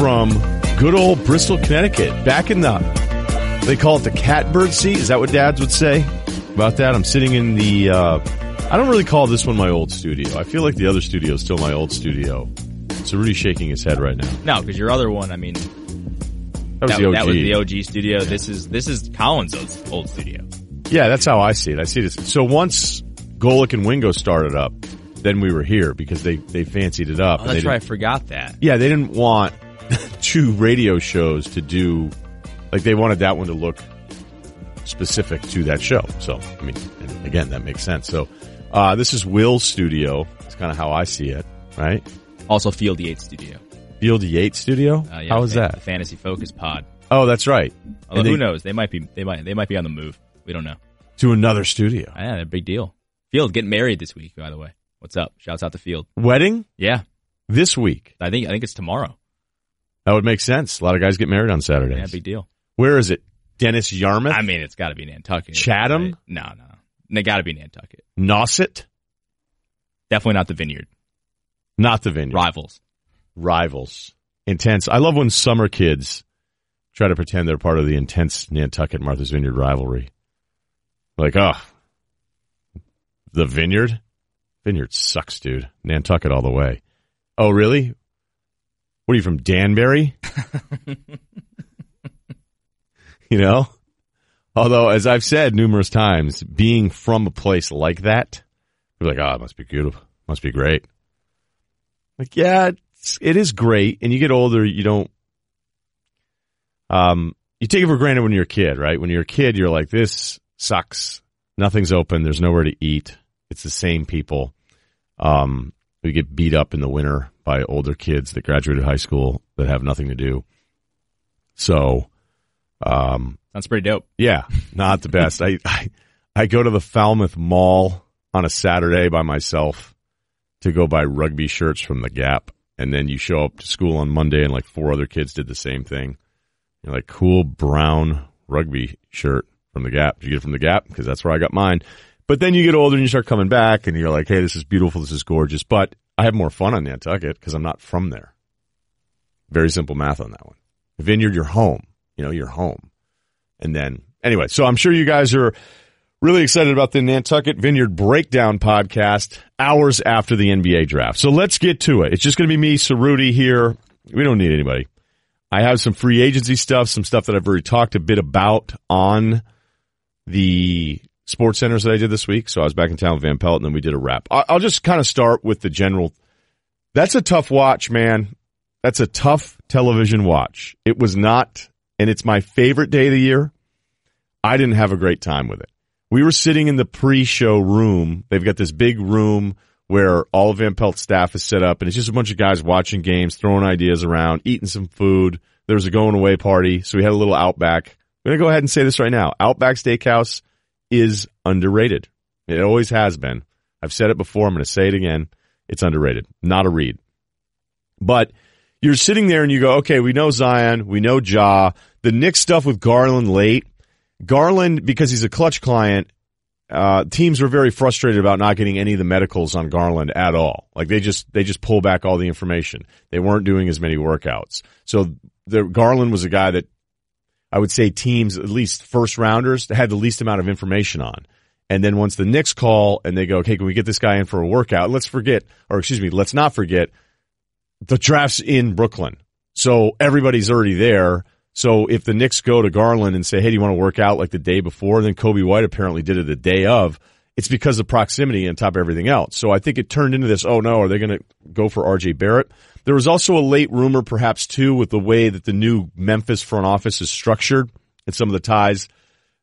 from good old Bristol, Connecticut. Back in the, they call it the catbird seat. Is that what dads would say about that? I'm sitting in the, uh, I don't really call this one my old studio. I feel like the other studio is still my old studio. So Rudy's shaking his head right now. No, because your other one, I mean, That was that, the OG. that was the OG studio. This is this is Collins' old, old studio. Yeah, that's how I see it. I see this. So once Golic and Wingo started up, then we were here because they, they fancied it up. Oh, that's right. I forgot that. Yeah, they didn't want two radio shows to do, like they wanted that one to look specific to that show. So, I mean, again, that makes sense. So, uh, this is Will's studio. It's kind of how I see it, right? Also, Field Yates studio. Field Yates studio? Uh, yeah, how is that? Fantasy Focus Pod. Oh, that's right. Although And who knows? They might be. They might. They might be on the move. We don't know. To another studio. Yeah, a big deal. Field getting married this week. By the way, what's up? Shouts out to Field. Wedding Yeah, this week. I think I think it's tomorrow. That would make sense. A lot of guys get married on Saturdays. Yeah, big deal. Where is it? Dennis Yarmouth? I mean, it's got to be Nantucket. Chatham? right? No, no, they got to be Nantucket. Nauset? Definitely not the Vineyard. Not the vineyard. Rivals. Rivals. Intense. I love when summer kids try to pretend they're part of the intense Nantucket Martha's Vineyard rivalry. Like, oh, the vineyard? Vineyard sucks, dude. Nantucket all the way. Oh, really? What are you from Danbury? you know? Although, as I've said numerous times, being from a place like that, you're like, oh, it must be beautiful. Must be great. Like, yeah, it's, it is great. And you get older, you don't, um, you take it for granted when you're a kid, right? When you're a kid, you're like, this sucks. Nothing's open. There's nowhere to eat. It's the same people. Um, we get beat up in the winter by older kids that graduated high school that have nothing to do. So, um, Sounds pretty dope. yeah, not the best. I, I I go to the Falmouth Mall on a Saturday by myself to go buy rugby shirts from the Gap, and then you show up to school on Monday, and like four other kids did the same thing. You're like, cool brown rugby shirt from the Gap. Did you get it from the Gap? Because that's where I got mine. But then you get older and you start coming back, and you're like, hey, this is beautiful, this is gorgeous. But I have more fun on Nantucket because I'm not from there. Very simple math on that one. Vineyard, you're home. You know, you're home. And then, anyway, so I'm sure you guys are really excited about the Nantucket Vineyard Breakdown podcast hours after the NBA draft. So let's get to it. It's just going to be me, Cerruti here. We don't need anybody. I have some free agency stuff, some stuff that I've already talked a bit about on the sports centers that I did this week. So I was back in town with Van Pelt and then we did a wrap. I'll just kind of start with the general. That's a tough watch, man. That's a tough television watch. It was not, and it's my favorite day of the year. I didn't have a great time with it. We were sitting in the pre-show room. They've got this big room where all of Van Pelt's staff is set up, and it's just a bunch of guys watching games, throwing ideas around, eating some food. There was a going away party, so we had a little Outback. I'm gonna go ahead and say this right now: Outback Steakhouse is underrated. It always has been. I've said it before. I'm going to say it again. It's underrated. Not a read. But you're sitting there and you go, okay, we know Zion, we know Ja. The Knicks stuff with Garland late. Garland, because he's a clutch client, uh, teams were very frustrated about not getting any of the medicals on Garland at all. Like they just they just pull back all the information. They weren't doing as many workouts. So the Garland was a guy that I would say teams, at least first rounders, had the least amount of information on. And then once the Knicks call and they go, okay, can we get this guy in for a workout? Let's forget, or excuse me, let's not forget the draft's in Brooklyn. So everybody's already there. So if the Knicks go to Garland and say, hey, do you want to work out like the day before? Then Coby White apparently did it the day of. It's because of proximity on top of everything else. So I think it turned into this, oh no, are they going to go for RJ Barrett? There was also a late rumor, perhaps too, with the way that the new Memphis front office is structured and some of the ties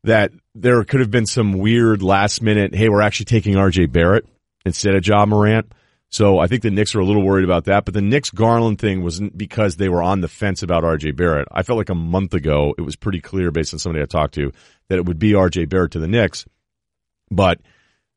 that there could have been some weird last minute, hey, we're actually taking RJ Barrett instead of Ja Morant. So I think the Knicks are a little worried about that. But the Knicks Garland thing wasn't because they were on the fence about RJ Barrett. I felt like a month ago it was pretty clear based on somebody I talked to that it would be RJ Barrett to the Knicks. But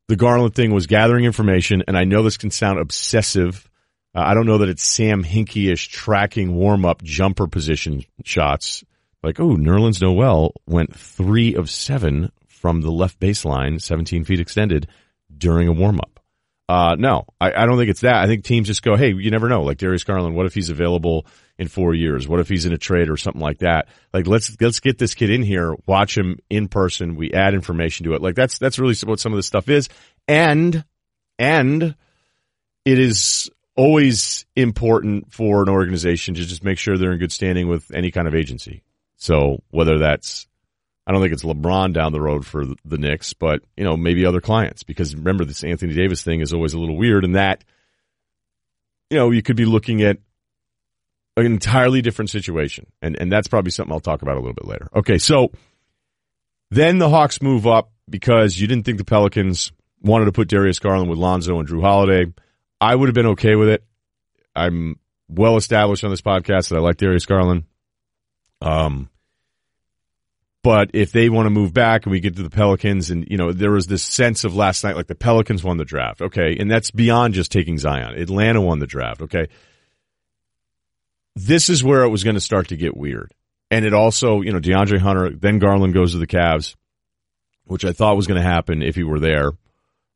the Garland thing was gathering information, and I know this can sound obsessive. Uh, I don't know that it's Sam Hinkie-ish tracking warm up jumper position shots. Like, oh, Nerlens Noel went three of seven from the left baseline, 17 feet extended during a warm up. Uh, no, I, I don't think it's that. I think teams just go, hey, you never know. Like Darius Garland, what if he's available in four years? What if he's in a trade or something like that? Like let's let's get this kid in here, watch him in person. We add information to it. Like that's that's really what some of this stuff is, and and it is always important for an organization to just make sure they're in good standing with any kind of agency. So whether that's I don't think it's LeBron down the road for the Knicks, but you know maybe other clients because remember this Anthony Davis thing is always a little weird, and that you know you could be looking at an entirely different situation, and and that's probably something I'll talk about a little bit later. Okay, so then the Hawks move up because you didn't think the Pelicans wanted to put Darius Garland with Lonzo and Jrue Holiday. I would have been okay with it. I'm well established on this podcast that I like Darius Garland. Um, but if they want to move back and we get to the Pelicans and, you know, there was this sense of last night, like the Pelicans won the draft. Okay. And that's beyond just taking Zion. Atlanta won the draft. Okay. This is where it was going to start to get weird. And it also, you know, DeAndre Hunter, then Garland goes to the Cavs, which I thought was going to happen if he were there.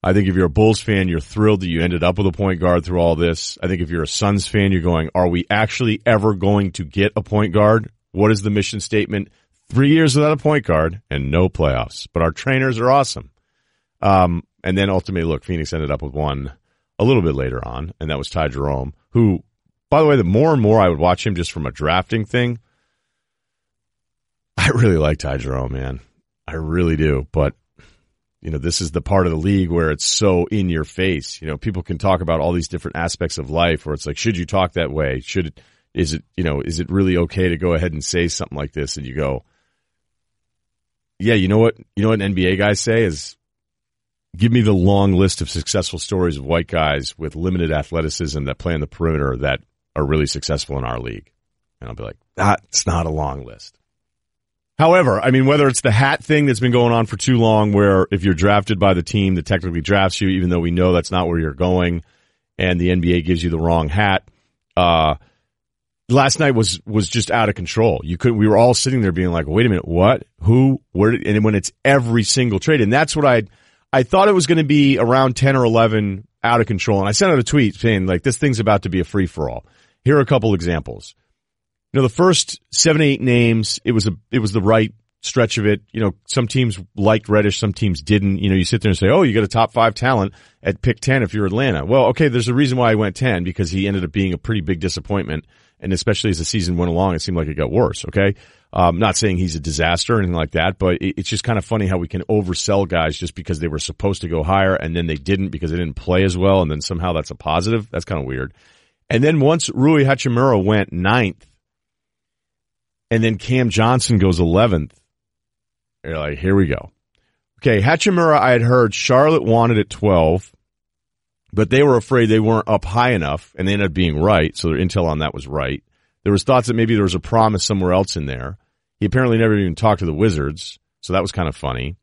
I think if you're a Bulls fan, you're thrilled that you ended up with a point guard through all this. I think if you're a Suns fan, you're going, are we actually ever going to get a point guard? What is the mission statement? Three years without a point guard and no playoffs. But our trainers are awesome. Um, and then ultimately, look, Phoenix ended up with one a little bit later on, and that was Ty Jerome, who, by the way, the more and more I would watch him just from a drafting thing, I really like Ty Jerome, man. I really do. But you know, this is the part of the league where it's so in your face. You know, people can talk about all these different aspects of life where it's like, should you talk that way? Should it, is it, you know, is it really okay to go ahead and say something like this? And you go, yeah, you know what, you know what NBA guys say is give me the long list of successful stories of white guys with limited athleticism that play on the perimeter that are really successful in our league. And I'll be like, that's not a long list. However, I mean, whether it's the hat thing that's been going on for too long, where if you're drafted by the team that technically drafts you, even though we know that's not where you're going, and the NBA gives you the wrong hat, uh, last night was was just out of control. You couldn't. We were all sitting there being like, "Wait a minute, what? Who? Where?" Did, and when it's every single trade, and that's what I I thought it was going to be around ten or eleven out of control. And I sent out a tweet saying like, "This thing's about to be a free for all." Here are a couple examples. Know, the first seven, eight names, it was a, it was the right stretch of it. You know, some teams liked Reddish, some teams didn't. You know, you sit there and say, oh, you got a top five talent at pick 10 if you're Atlanta. Well, okay, there's a reason why I went 10 because he ended up being a pretty big disappointment. And especially as the season went along, it seemed like it got worse. Okay. Um, not saying he's a disaster or anything like that, but it, it's just kind of funny how we can oversell guys just because they were supposed to go higher and then they didn't because they didn't play as well. And then somehow that's a positive. That's kind of weird. And then once Rui Hachimura went ninth, and then Cam Johnson goes 11th. You're like, here we go. Okay, Hachimura, I had heard Charlotte wanted at 12, but they were afraid they weren't up high enough, and they ended up being right, so their intel on that was right. There was thoughts that maybe there was a promise somewhere else in there. He apparently never even talked to the Wizards, so that was kind of funny.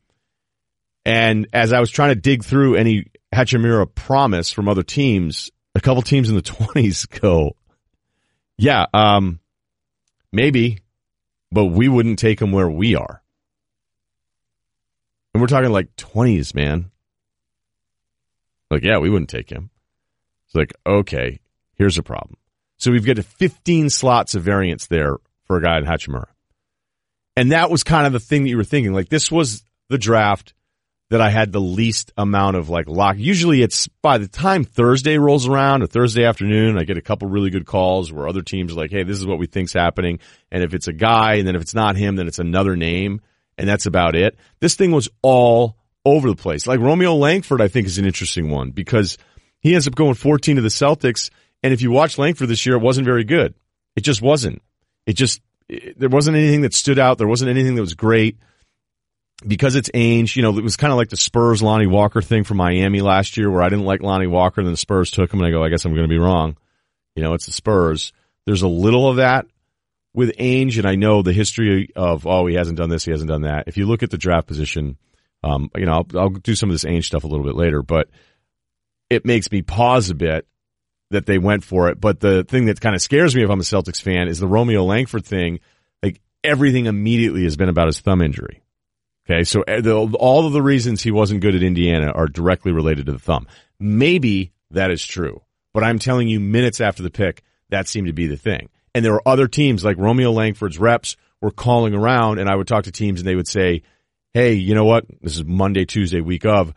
And as I was trying to dig through any Hachimura promise from other teams, a couple teams in the 20s go, yeah, um, maybe but we wouldn't take him where we are. And we're talking like 20s, man. Like, yeah, we wouldn't take him. It's like, okay, here's a problem. So we've got 15 slots of variance there for a guy in Hachimura. And that was kind of the thing that you were thinking. Like, this was the draft that I had the least amount of like lock. Usually it's by the time Thursday rolls around or Thursday afternoon, I get a couple really good calls where other teams are like, Hey, this is what we think's happening. And if it's a guy and then if it's not him, then it's another name. And that's about it. This thing was all over the place. Like Romeo Langford, I think is an interesting one because he ends up going 14 to the Celtics. And if you watch Langford this year, it wasn't very good. It just wasn't. It just, it, there wasn't anything that stood out. There wasn't anything that was great because it's Ainge, you know, it was kind of like the Spurs Lonnie Walker thing from Miami last year where I didn't like Lonnie Walker and then the Spurs took him and I go, I guess I'm going to be wrong. You know, it's the Spurs. There's a little of that with Ainge and I know the history of, oh, he hasn't done this, he hasn't done that. If you look at the draft position, um, you know, I'll, I'll do some of this Ainge stuff a little bit later, but it makes me pause a bit that they went for it. But the thing that kind of scares me if I'm a Celtics fan is the Romeo Langford thing. Like everything immediately has been about his thumb injury Okay, so the, all of the reasons he wasn't good at Indiana are directly related to the thumb. Maybe that is true, but I'm telling you, minutes after the pick, that seemed to be the thing. And there were other teams like Romeo Langford's reps were calling around, and I would talk to teams, and they would say, "Hey, you know what? This is Monday, Tuesday, week of.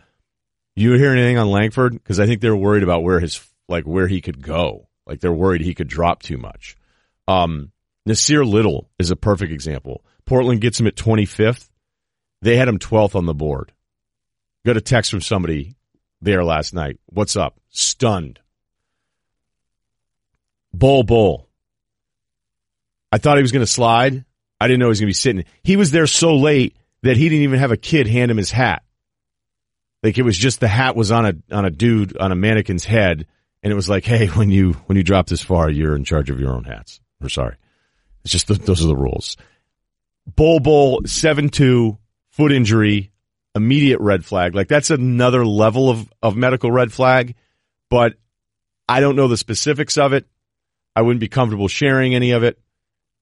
You hear anything on Langford? Because I think they're worried about where his like where he could go. Like they're worried he could drop too much. Um, Nassir Little is a perfect example. Portland gets him at 25th. They had him 12th on the board. Got a text from somebody there last night. What's up? Stunned. Bol Bol. I thought he was going to slide. I didn't know he was going to be sitting. He was there so late that he didn't even have a kid hand him his hat. Like it was just the hat was on a on a dude on a mannequin's head, and it was like, hey, when you when you drop this far, you're in charge of your own hats. Or sorry, it's just the, those are the rules. Bol Bol seven two foot injury, immediate red flag. Like that's another level of of medical red flag, but I don't know the specifics of it. I wouldn't be comfortable sharing any of it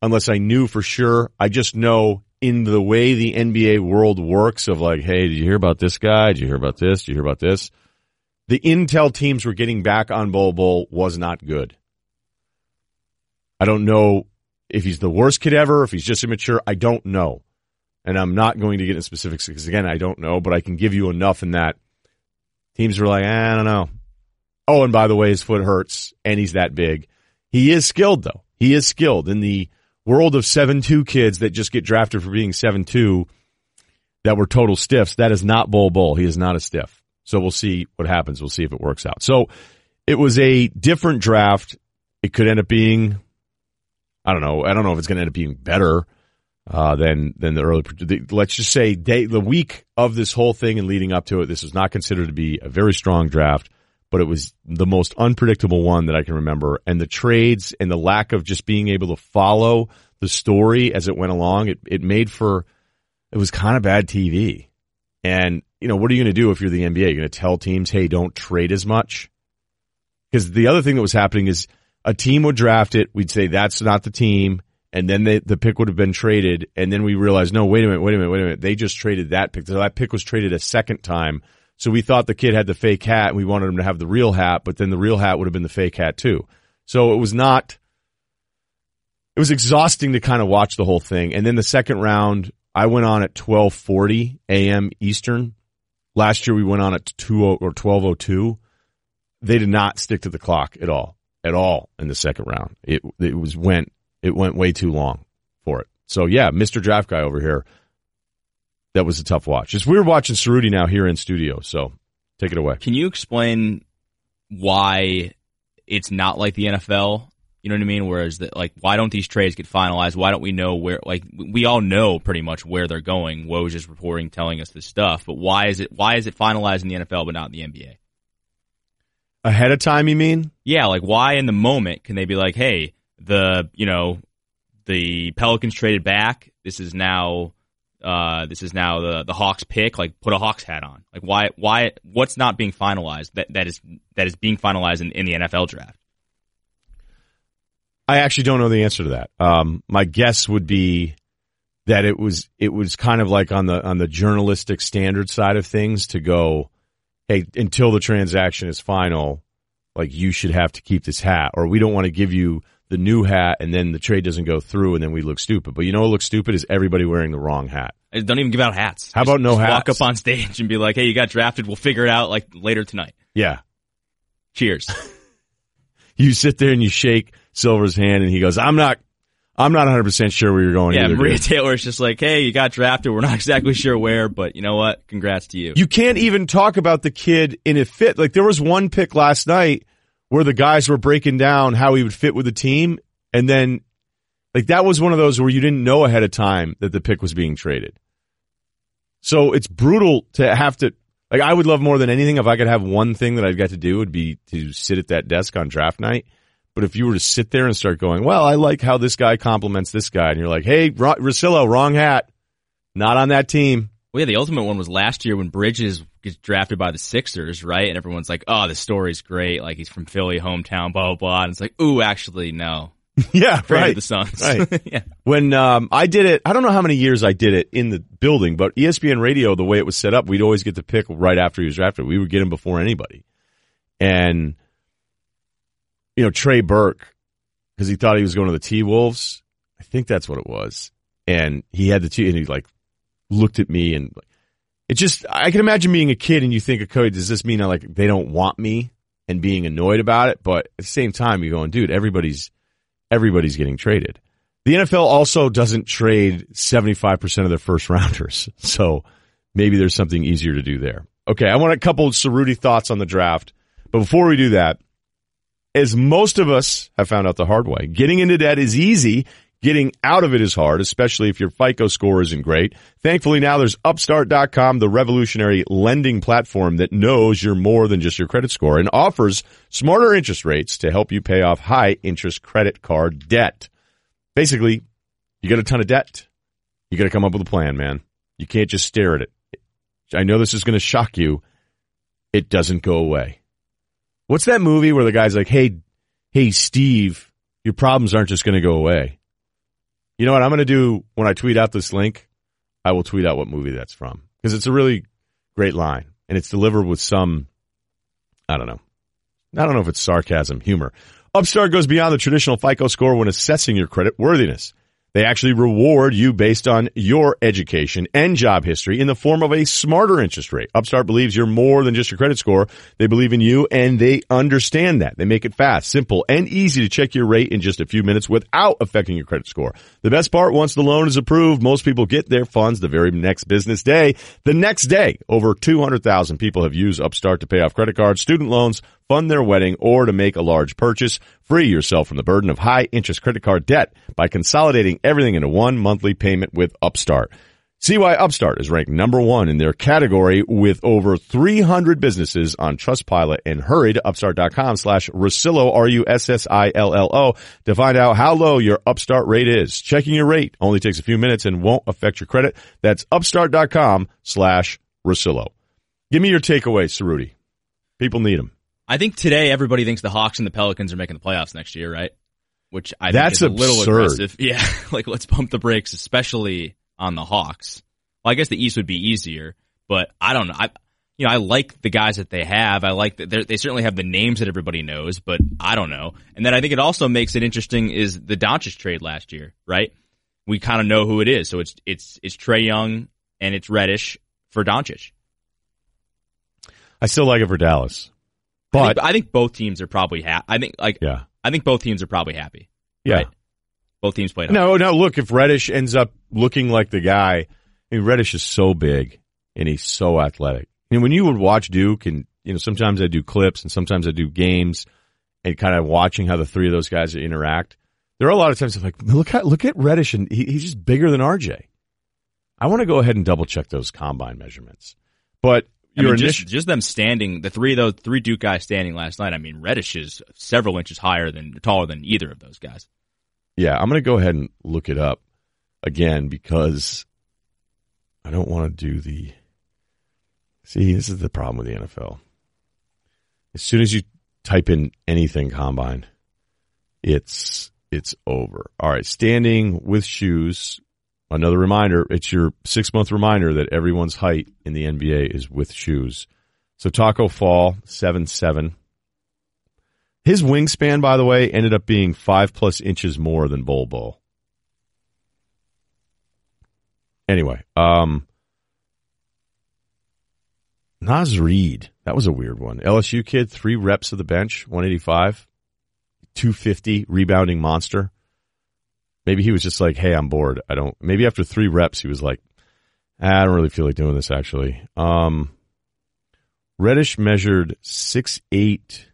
unless I knew for sure. I just know in the way the NBA world works of like, hey, did you hear about this guy? Did you hear about this? Did you hear about this? The intel teams were getting back on Bol Bol was not good. I don't know if he's the worst kid ever, if he's just immature. I don't know. And I'm not going to get into specifics because again, I don't know, but I can give you enough in that teams were like, eh, I don't know. Oh, and by the way, his foot hurts and he's that big. He is skilled though. He is skilled in the world of 7-2 kids that just get drafted for being 7-2 that were total stiffs. That is not Bol Bol. He is not a stiff. So we'll see what happens. We'll see if it works out. So it was a different draft. It could end up being, I don't know. I don't know if it's going to end up being better uh, than than the early. The, let's just say day, the week of this whole thing and leading up to it, this was not considered to be a very strong draft but it was the most unpredictable one that I can remember. And the trades and the lack of just being able to follow the story as it went along, it, it made for, it was kind of bad TV. And, you know, what are you going to do if you're the NBA? You're going to tell teams, hey, don't trade as much? Because the other thing that was happening is a team would draft it. We'd say that's not the team. And then they, the pick would have been traded. And then we realized, no, wait a minute, wait a minute, wait a minute. They just traded that pick. So that pick was traded a second time so we thought the kid had the fake hat and we wanted him to have the real hat, but then the real hat would have been the fake hat too. So it was not, it was exhausting to kind of watch the whole thing. And then the second round, I went on at 1240 AM Eastern. Last year we went on at 2 or 1202. They did not stick to the clock at all, at all in the second round. It, it was went, it went way too long for it. So yeah, Mr. Draft Guy over here that was a tough watch. It's weird watching Cerruti now here in studio. So take it away. Can you explain why it's not like the NFL? You know what I mean? Whereas, the, like, why don't these trades get finalized? Why don't we know where? Like, we all know pretty much where they're going. Woj is reporting, telling us this stuff. But why is it? Why is it finalized in the NFL but not in the NBA? Ahead of time, you mean? Yeah. Like, why in the moment can they be like, "Hey, the you know, the Pelicans traded back. This is now uh, this is now the the Hawks pick. Like, put a Hawks hat on. Like, why why what's not being finalized that that is that is being finalized in, in the NFL draft? I actually don't know the answer to that. Um, my guess would be that it was it was kind of like on the on the journalistic standard side of things to go, hey, until the transaction is final, like you should have to keep this hat, or we don't want to give you the new hat and then the trade doesn't go through and then we look stupid. But you know what looks stupid is everybody wearing the wrong hat. Don't even give out hats. How just, about no hats? Walk up on stage and be like, "Hey, you got drafted. We'll figure it out like later tonight." Yeah. Cheers. you sit there and you shake Silver's hand and he goes, "I'm not I'm not 100% sure where you're going. Yeah, either, Maria dude. Taylor is just like, hey, you got drafted. We're not exactly sure where, but you know what? Congrats to you. You can't even talk about the kid in a fit. Like there was one pick last night where the guys were breaking down how he would fit with the team, and then like that was one of those where you didn't know ahead of time that the pick was being traded. So it's brutal to have to like I would love more than anything if I could have one thing that I'd got to do would be to sit at that desk on draft night. But if you were to sit there and start going, well, I like how this guy compliments this guy, and you're like, hey, Ro- Russillo, wrong hat, not on that team. Well, yeah, the ultimate one was last year when Bridges gets drafted by the Sixers, right? And everyone's like, oh, the story's great. Like he's from Philly, hometown, blah, blah, blah. And it's like, ooh, actually, no. yeah, right. the Suns. Right. yeah. When um, I did it, I don't know how many years I did it in the building, but ESPN Radio, the way it was set up, we'd always get to pick right after he was drafted. We would get him before anybody, and you know Trey Burke because he thought he was going to the T Wolves. I think that's what it was, and he had the T, and he like looked at me and it just I can imagine being a kid and you think, okay, does this mean I like they don't want me and being annoyed about it? But at the same time, you're going, dude, everybody's everybody's getting traded. The NFL also doesn't trade 75% of their first rounders. So maybe there's something easier to do there. Okay. I want a couple of Cerruti thoughts on the draft. But before we do that, as most of us have found out the hard way, getting into debt is easy. Getting out of it is hard, especially if your FICO score isn't great. Thankfully now there's upstart.com, the revolutionary lending platform that knows you're more than just your credit score and offers smarter interest rates to help you pay off high interest credit card debt. Basically, you got a ton of debt. You got to come up with a plan, man. You can't just stare at it. I know this is going to shock you. It doesn't go away. What's that movie where the guy's like, "Hey, hey Steve, your problems aren't just going to go away." You know what I'm going to do when I tweet out this link? I will tweet out what movie that's from because it's a really great line and it's delivered with some I don't know. I don't know if it's sarcasm, humor. Upstart goes beyond the traditional FICO score when assessing your credit worthiness. They actually reward you based on your education and job history in the form of a smarter interest rate. Upstart believes you're more than just your credit score. They believe in you and they understand that. They make it fast, simple, and easy to check your rate in just a few minutes without affecting your credit score. The best part, once the loan is approved, most people get their funds the very next business day. The next day, over 200,000 people have used Upstart to pay off credit cards, student loans, fund their wedding, or to make a large purchase. Free yourself from the burden of high interest credit card debt by consolidating everything into one monthly payment with Upstart. See why Upstart is ranked number one in their category with over 300 businesses on Trustpilot and hurry to upstart.com slash Russillo, R-U-S-S-I-L-L-O to find out how low your Upstart rate is. Checking your rate only takes a few minutes and won't affect your credit. That's upstart.com slash Russillo. Give me your takeaway, Cerruti. People need them. I think today everybody thinks the Hawks and the Pelicans are making the playoffs next year, right? Which I That's think is a little absurd. aggressive. Yeah, like let's pump the brakes, especially on the Hawks. Well, I guess the East would be easier, but I don't know. I, you know, I like the guys that they have. I like that they certainly have the names that everybody knows, but I don't know. And then I think it also makes it interesting is the Doncic trade last year, right? We kind of know who it is. So it's it's it's Trae Young and it's Reddish for Doncic. I still like it for Dallas. I But, think, I think both teams are probably happy. I think like yeah. I think both teams are probably happy. Yeah. Right? Both teams played. No, no, look, if Reddish ends up looking like the guy, I mean, Reddish is so big and he's so athletic. And when you would watch Duke and, you know, sometimes I do clips and sometimes I do games and kind of watching how the three of those guys interact, there are a lot of times I'm like, look at, look at Reddish and he, he's just bigger than RJ. I want to go ahead and double check those combine measurements. But I your mean, initial, just, just them standing, the three of those three Duke guys standing last night. I mean, Reddish is several inches higher than taller than either of those guys. Yeah, I'm going to go ahead and look it up again because I don't want to do the. See, this is the problem with the NFL. As soon as you type in anything combine, it's it's over. All right, standing with shoes. Another reminder, it's your six month reminder that everyone's height in the NBA is with shoes. So Tacko Fall, seven seven. His wingspan, by the way, ended up being five plus inches more than Bol Bol. Anyway, um, Naz Reid, that was a weird one. LSU kid, three reps of the bench, 185, 250, rebounding monster. Maybe he was just like, hey, I'm bored. I don't, maybe after three reps, he was like, "Ah, I don't really feel like doing this actually. Um, Reddish measured 6'8,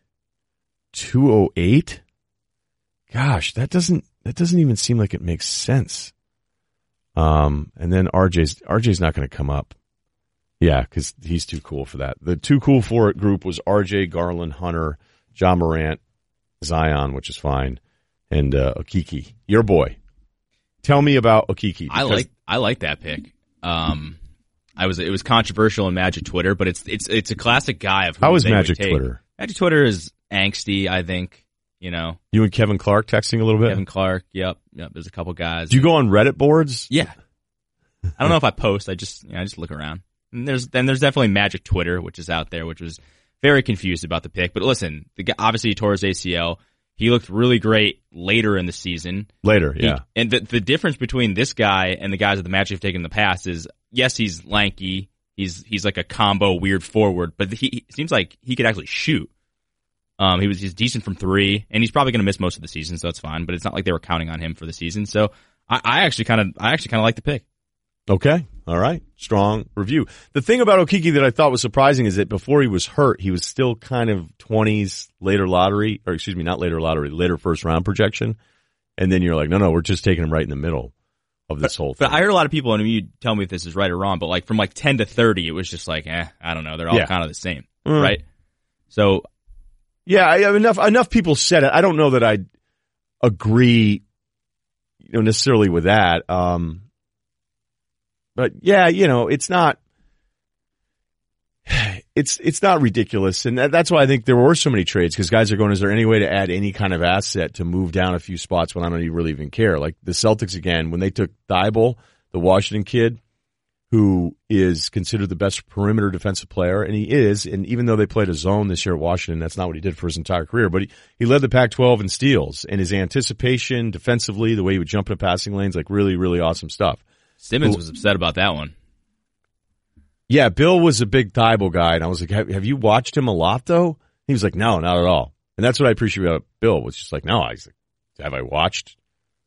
208. Gosh, that doesn't that doesn't even seem like it makes sense. Um, and then RJ's RJ's not going to come up. Yeah, because he's too cool for that. The too cool for it group was RJ, Garland, Hunter, Ja Morant, Zion, which is fine, and uh, Okeke, your boy. Tell me about Okeke. I like I like that pick. Um, I was it was controversial in Magic Twitter, but it's it's it's a classic guy of who how is Magic. Twitter? Magic Twitter is angsty. I think You know, You and Kevin Clark texting a little bit. Kevin Clark. Yep, yep. There's a couple guys. Do you go on Reddit boards? Yeah. I don't know if I post. I just you know, I just look around. And there's then there's definitely Magic Twitter, which is out there, which was very confused about the pick. But listen, the obviously he tore his ACL. He looked really great later in the season. Later, He- yeah. and the the difference between this guy and the guys that the Magic have taken in the past is yes, he's lanky. He's he's like a combo weird forward, but he, he seems like he could actually shoot. Um, he was he's decent from three, and he's probably going to miss most of the season, so that's fine. But it's not like they were counting on him for the season. So I, I actually kind of I actually kind of like the pick. Okay. All right. Strong review. The thing about Okeke that I thought was surprising is that before he was hurt, he was still kind of 20s later lottery, or excuse me, not later lottery, later first round projection. And then you're like, no, no, we're just taking him right in the middle of this whole thing. But I heard a lot of people, and you tell me if this is right or wrong, but like from like 10 to 30, it was just like, eh, I don't know. They're all Yeah. kind of the same, Mm. right? So Yeah, I have enough enough people said it. I don't know that I agree, you know, necessarily with that. Um, but yeah, you know, it's not. It's it's not ridiculous, and that, that's why I think there were so many trades because guys are going. Is there any way to add any kind of asset to move down a few spots when I don't even really even care? Like the Celtics again when they took Thybulle, the Washington kid, who is considered the best perimeter defensive player, and he is. And even though they played a zone this year at Washington, that's not what he did for his entire career. But he, he led the Pac-12 in steals, and his anticipation defensively, the way he would jump into passing lanes, like really, really awesome stuff. Simmons was upset about that one. Yeah, Bill was a big Thybulle guy, and I was like, have, have you watched him a lot though? He was like, no, not at all. And that's what I appreciate about Bill. Was just like, no, I was like, have I watched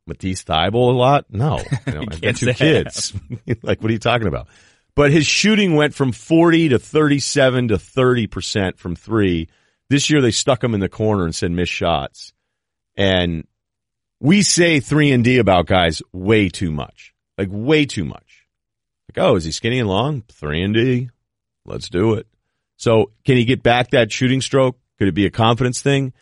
Matisse Thybulle a lot? No, you know, I've got two kids. like, what are you talking about? But his shooting went from 40 to 37 to 30% from three. This year they stuck him in the corner and said missed shots. And we say three and D about guys way too much. Like way too much. Like, oh, is he skinny and long? Three and D. Let's do it. So can he get back that shooting stroke? Could it be a confidence thing?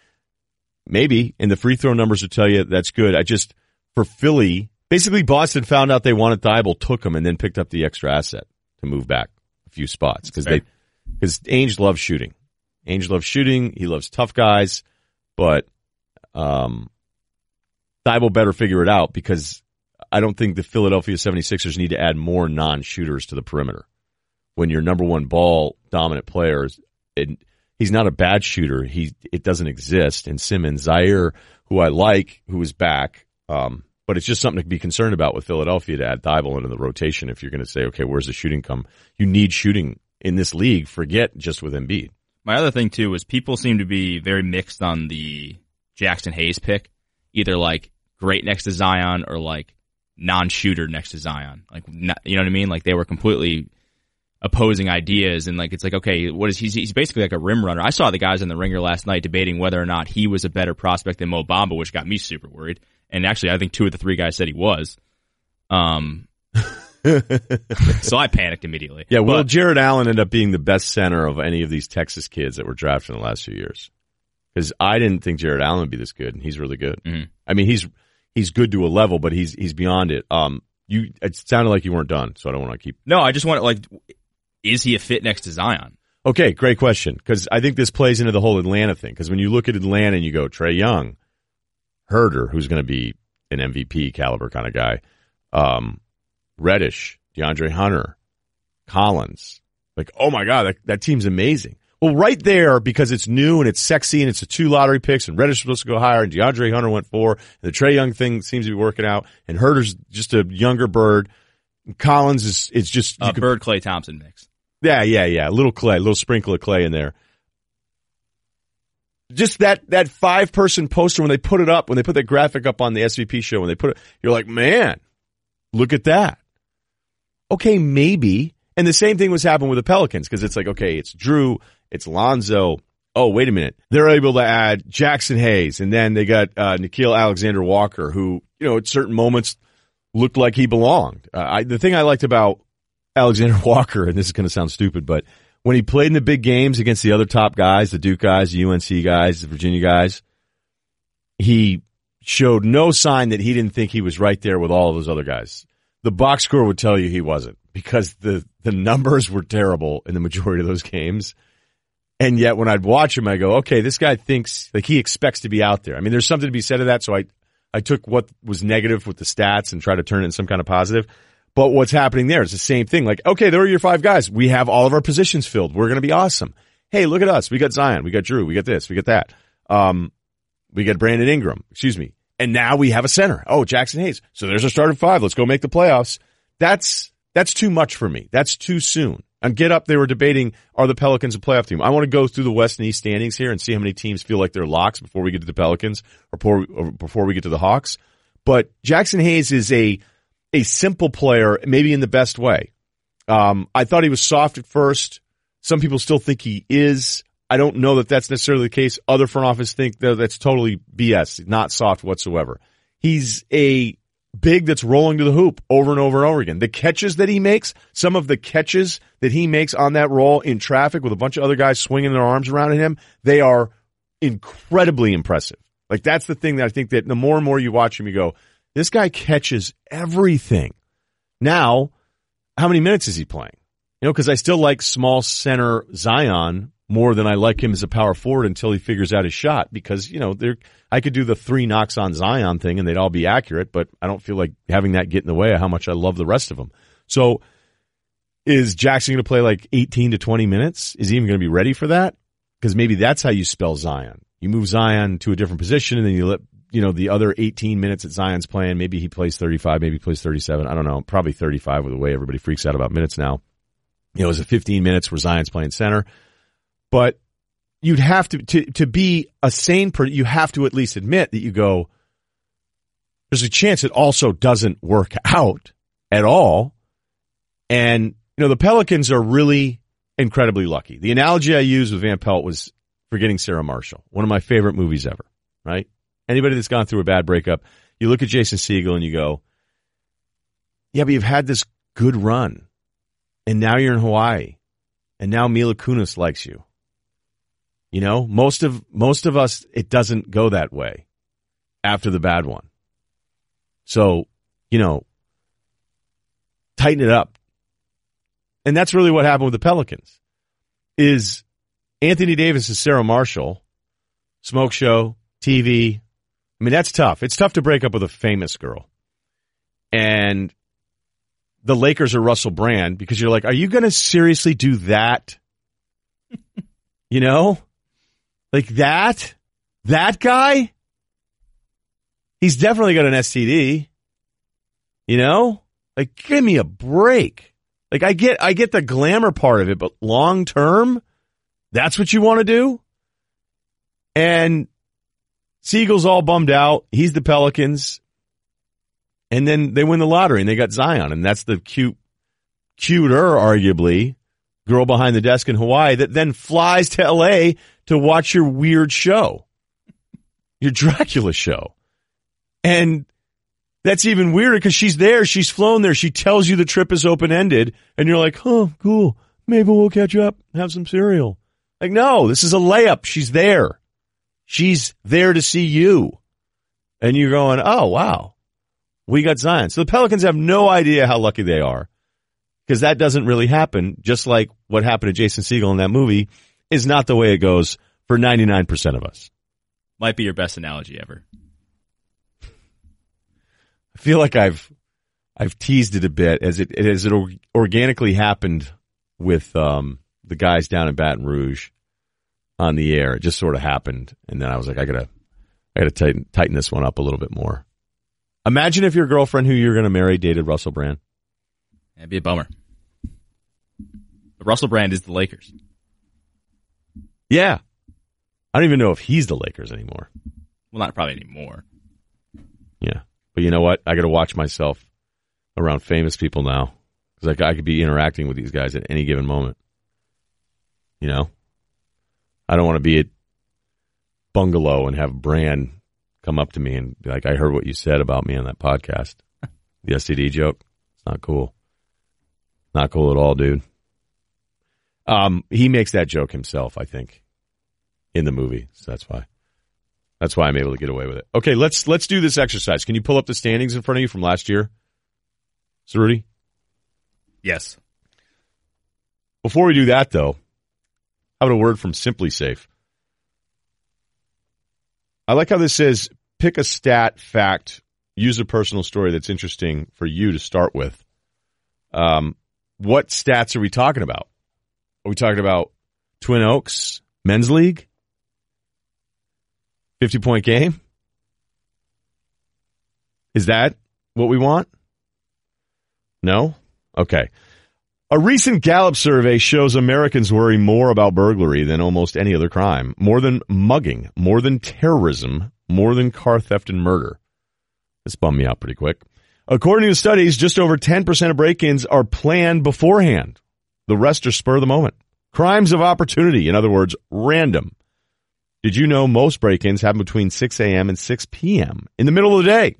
Maybe. And the free throw numbers will tell you that's good. I just, for Philly, basically Boston found out they wanted Thybulle, took him, and then picked up the extra asset to move back a few spots because they, because Ainge loves shooting. Ainge loves shooting. He loves tough guys, but, um, Thybulle better figure it out because I don't think the Philadelphia 76ers need to add more non-shooters to the perimeter. When your number one ball dominant players, and he's not a bad shooter. He it doesn't exist. And Simmons, Zhaire, who I like, who is back, um, but it's just something to be concerned about with Philadelphia to add Thybulle into the rotation. If you're going to say, okay, where's the shooting come? You need shooting in this league. Forget just with Embiid. My other thing too was people seem to be very mixed on the Jaxson Hayes pick, either like great next to Zion or like non-shooter next to Zion. Like, not, you know what I mean? Like they were completely opposing ideas and like it's like okay, what is he's he's basically like a rim runner. I saw the guys in the ringer last night debating whether or not he was a better prospect than Mo Bamba, which got me super worried. And actually, I think two of the three guys said he was. Um, so I panicked immediately. Yeah, well, But- Jarrett Allen ended up being the best center of any of these Texas kids that were drafted in the last few years. Because I didn't think Jarrett Allen would be this good, and he's really good. Mhm. I mean, he's he's good to a level, but he's he's beyond it. Um, you it sounded like you weren't done, so I don't want to keep. no, I just want to like, is he a fit next to Zion? Okay, great question. Because I think this plays into the whole Atlanta thing. Because when you look at Atlanta and you go Trae Young, Huerter, who's going to be an MVP caliber kind of guy, um, Reddish, DeAndre Hunter, Collins, like oh my god, that, that team's amazing. Well, right there because it's new and it's sexy and it's a two lottery picks and Reddish is supposed to go higher and DeAndre Hunter went four and the Trae Young thing seems to be working out and Huerter's just a younger bird. Collins is it's just Uh, could- Bird Klay Thompson mix. yeah, yeah, yeah. A little Klay, a little sprinkle of Klay in there. Just that that five person poster when they put it up, when they put that graphic up on the SVP show, when they put it, you're like, man, look at that. Okay, maybe. And the same thing was happening with the Pelicans because it's like, okay, it's Jrue, it's Lonzo. Oh, wait a minute. They're able to add Jaxson Hayes, and then they got uh, Nickeil Alexander Walker, who you know at certain moments looked like he belonged. Uh, I, the thing I liked about Alexander Walker, and this is going to sound stupid, but when he played in the big games against the other top guys, the Duke guys, the UNC guys, the Virginia guys, he showed no sign that he didn't think he was right there with all of those other guys. The box score would tell you he wasn't because the, the numbers were terrible in the majority of those games. And yet when I'd watch him, I go, okay, this guy thinks like he expects to be out there. I mean, there's something to be said of that. So I, I took what was negative with the stats and tried to turn it into some kind of positive. But what's happening there is the same thing. Like, okay, there are your five guys. We have all of our positions filled. We're going to be awesome. Hey, look at us. We got Zion. We got Jrue. We got this. We got that. Um, we got Brandon Ingram. Excuse me. And now we have a center. Oh, Jaxson Hayes. So there's a starting five. Let's go make the playoffs. That's, that's too much for me. That's too soon. And get up, they were debating, are the Pelicans a playoff team? I want to go through the West and East standings here and see how many teams feel like they're locks before we get to the Pelicans or before, or before we get to the Hawks. But Jaxson Hayes is a, a simple player, maybe in the best way. Um, I thought he was soft at first. Some people still think he is. I don't know that that's necessarily the case. Other front office think that that's totally BS, not soft whatsoever. He's a big that's rolling to the hoop over and over and over again. The catches that he makes, some of the catches that he makes on that roll in traffic with a bunch of other guys swinging their arms around at him, they are incredibly impressive. Like that's the thing that I think that the more and more you watch him, you go, this guy catches everything. Now, how many minutes is he playing? You know, because I still like small center Zion more than I like him as a power forward until he figures out his shot because, you know, there, I could do the three knocks on Zion thing and they'd all be accurate, but I don't feel like having that get in the way of how much I love the rest of them. So is Jaxson going to play like 18 to 20 minutes? Is he even going to be ready for that? Because maybe that's how you spell Zion. You move Zion to a different position and then you let, you know, the other 18 minutes that Zion's playing, maybe he plays 35, maybe he plays 37. I don't know. Probably 35 with the way everybody freaks out about minutes now. You know, is it 15 minutes where Zion's playing center? But you'd have to, to, to be a sane person, you have to at least admit that you go, there's a chance it also doesn't work out at all. And, you know, the Pelicans are really incredibly lucky. The analogy I used with Van Pelt was Forgetting Sarah Marshall, one of my favorite movies ever, right? Anybody that's gone through a bad breakup, you look at Jason Segel and you go, yeah, but you've had this good run and now you're in Hawaii and now Mila Kunis likes you you know, most of most of us it doesn't go that way after the bad one. So, you know, tighten it up. And that's really what happened with the Pelicans. Is Anthony Davis is Sarah Marshall, smoke show, TV. I mean, that's tough. It's tough to break up with a famous girl. And the Lakers are Russell Brand because you're like, are you going to seriously do that? you know? Like that? That guy? He's definitely got an STD. You know? Like give me a break. Like I get I get the glamour part of it, but long term, that's what you want to do? And Segel's all bummed out. He's the Pelicans. And then they win the lottery and they got Zion. And that's the cute, cuter, arguably, girl behind the desk in Hawaii that then flies to LA to watch your weird show, your Dracula show. And that's even weirder because she's there. She's flown there. She tells you the trip is open ended and you're like, oh, cool. Maybe we'll catch up, have some cereal. Like, no, this is a layup. She's there. She's there to see you. And you're going, oh, wow. We got Zion. So the Pelicans have no idea how lucky they are because that doesn't really happen, just like what happened to Jason Segel in that movie is not the way it goes for 99% of us. Might be your best analogy ever. I feel like I've I've teased it a bit as it as it organically happened with um, the guys down in Baton Rouge on the air. It just sort of happened, and then I was like, I gotta I gotta tighten tighten this one up a little bit more. Imagine if your girlfriend who you're going to marry dated Russell Brand. That'd be a bummer. But Russell Brand is the Lakers. Yeah. I don't even know if he's the Lakers anymore. Well, not probably anymore. Yeah. But you know what? I got to watch myself around famous people now because I, I could be interacting with these guys at any given moment. You know? I don't want to be at bungalow and have Brand come up to me and be like, I heard what you said about me on that podcast. the STD joke. It's not cool. Not cool at all, dude. Um, he makes that joke himself, I think, in the movie. So that's why. That's why I'm able to get away with it. Okay, let's let's do this exercise. Can you pull up the standings in front of you from last year? Rudy? Yes. Before we do that though, How about a word from SimpliSafe? I like how this says pick a stat, fact, use a personal story that's interesting for you to start with. Um, what stats are we talking about? Are we talking about Twin Oaks men's league? 50 point game? Is that what we want? No? Okay. A recent Gallup survey shows Americans worry more about burglary than almost any other crime, more than mugging, more than terrorism, more than car theft and murder. This bummed me out pretty quick. According to studies, just over 10% of break-ins are planned beforehand. The rest are spur of the moment. Crimes of opportunity, in other words, random. Did you know most break-ins happen between 6 a.m. and 6 p.m. in the middle of the day?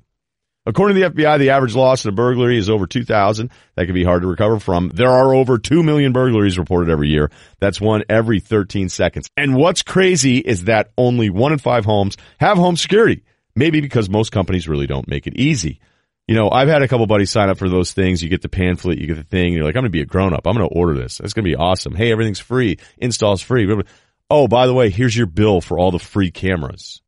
According to the FBI, the average loss in a burglary is over 2,000. That can be hard to recover from. There are over 2 million burglaries reported every year. That's one every 13 seconds. And what's crazy is that only one in five homes have home security. Maybe because most companies really don't make it easy. You know, I've had a couple buddies sign up for those things. You get the pamphlet, you get the thing, you're like, I'm going to be a grown up. I'm going to order this. It's going to be awesome. Hey, everything's free. Install's free. Oh, by the way, here's your bill for all the free cameras.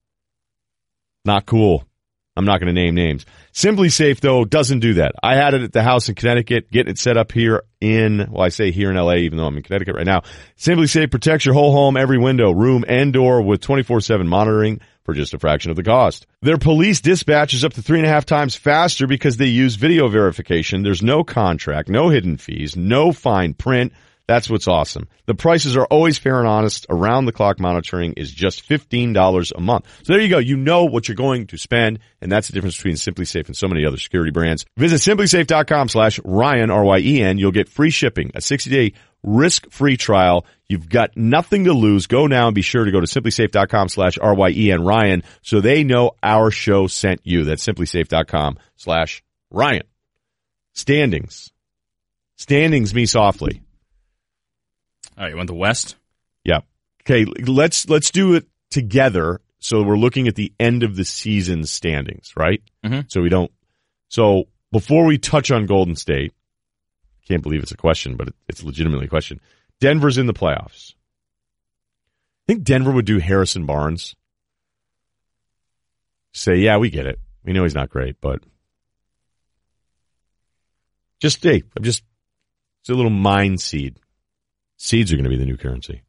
Not cool. I'm not going to name names. SimpliSafe, though doesn't do that. I had it at the house in Connecticut, getting it set up here in, well, I say here in LA, even though I'm in Connecticut right now. SimpliSafe protects your whole home, every window, room, and door with 24-7 monitoring for just a fraction of the cost. Their police dispatch is up to three and a half times faster because they use video verification. There's no contract, no hidden fees, no fine print. That's what's awesome. The prices are always fair and honest. Around the clock monitoring is just $15 a month. So there you go. You know what you're going to spend, and that's the difference between SimpliSafe and so many other security brands. Visit simplisafe.com slash Ryen, R-Y-E-N. You'll get free shipping, a 60-day risk-free trial. You've got nothing to lose. Go now and be sure to go to simplisafe.com slash R-Y-E-N Ryen so they know our show sent you. That's simplisafe.com slash Ryen. Standings. Standings me softly. All right, you want the West? Yeah. Okay, let's let's do it together. So we're looking at the end of the season standings, right? Mm-hmm. So we don't. So before we touch on Golden State, can't believe it's a question, but it's legitimately a question. Denver's in the playoffs. I think Denver would do Harrison Barnes. Say, yeah, we get it. We know he's not great, but just hey, I'm just it's a little mind seed. Seeds are going to be the new currency.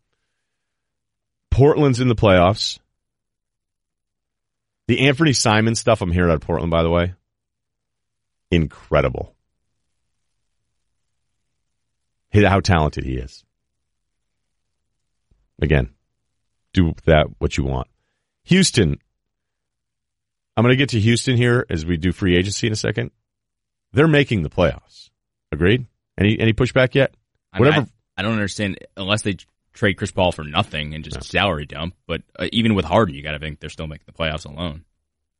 Portland's in the playoffs. The Anfernee Simons stuff I'm hearing out of Portland, by the way, incredible. How talented he is. Again, do that what you want. Houston. I'm going to get to Houston here as we do free agency in a second. They're making the playoffs. Agreed? Any any pushback yet? I mean, Whatever. I, I, don't understand unless they trade Chris Paul for nothing and just no. salary dump. But uh, even with Harden, you got to think they're still making the playoffs alone.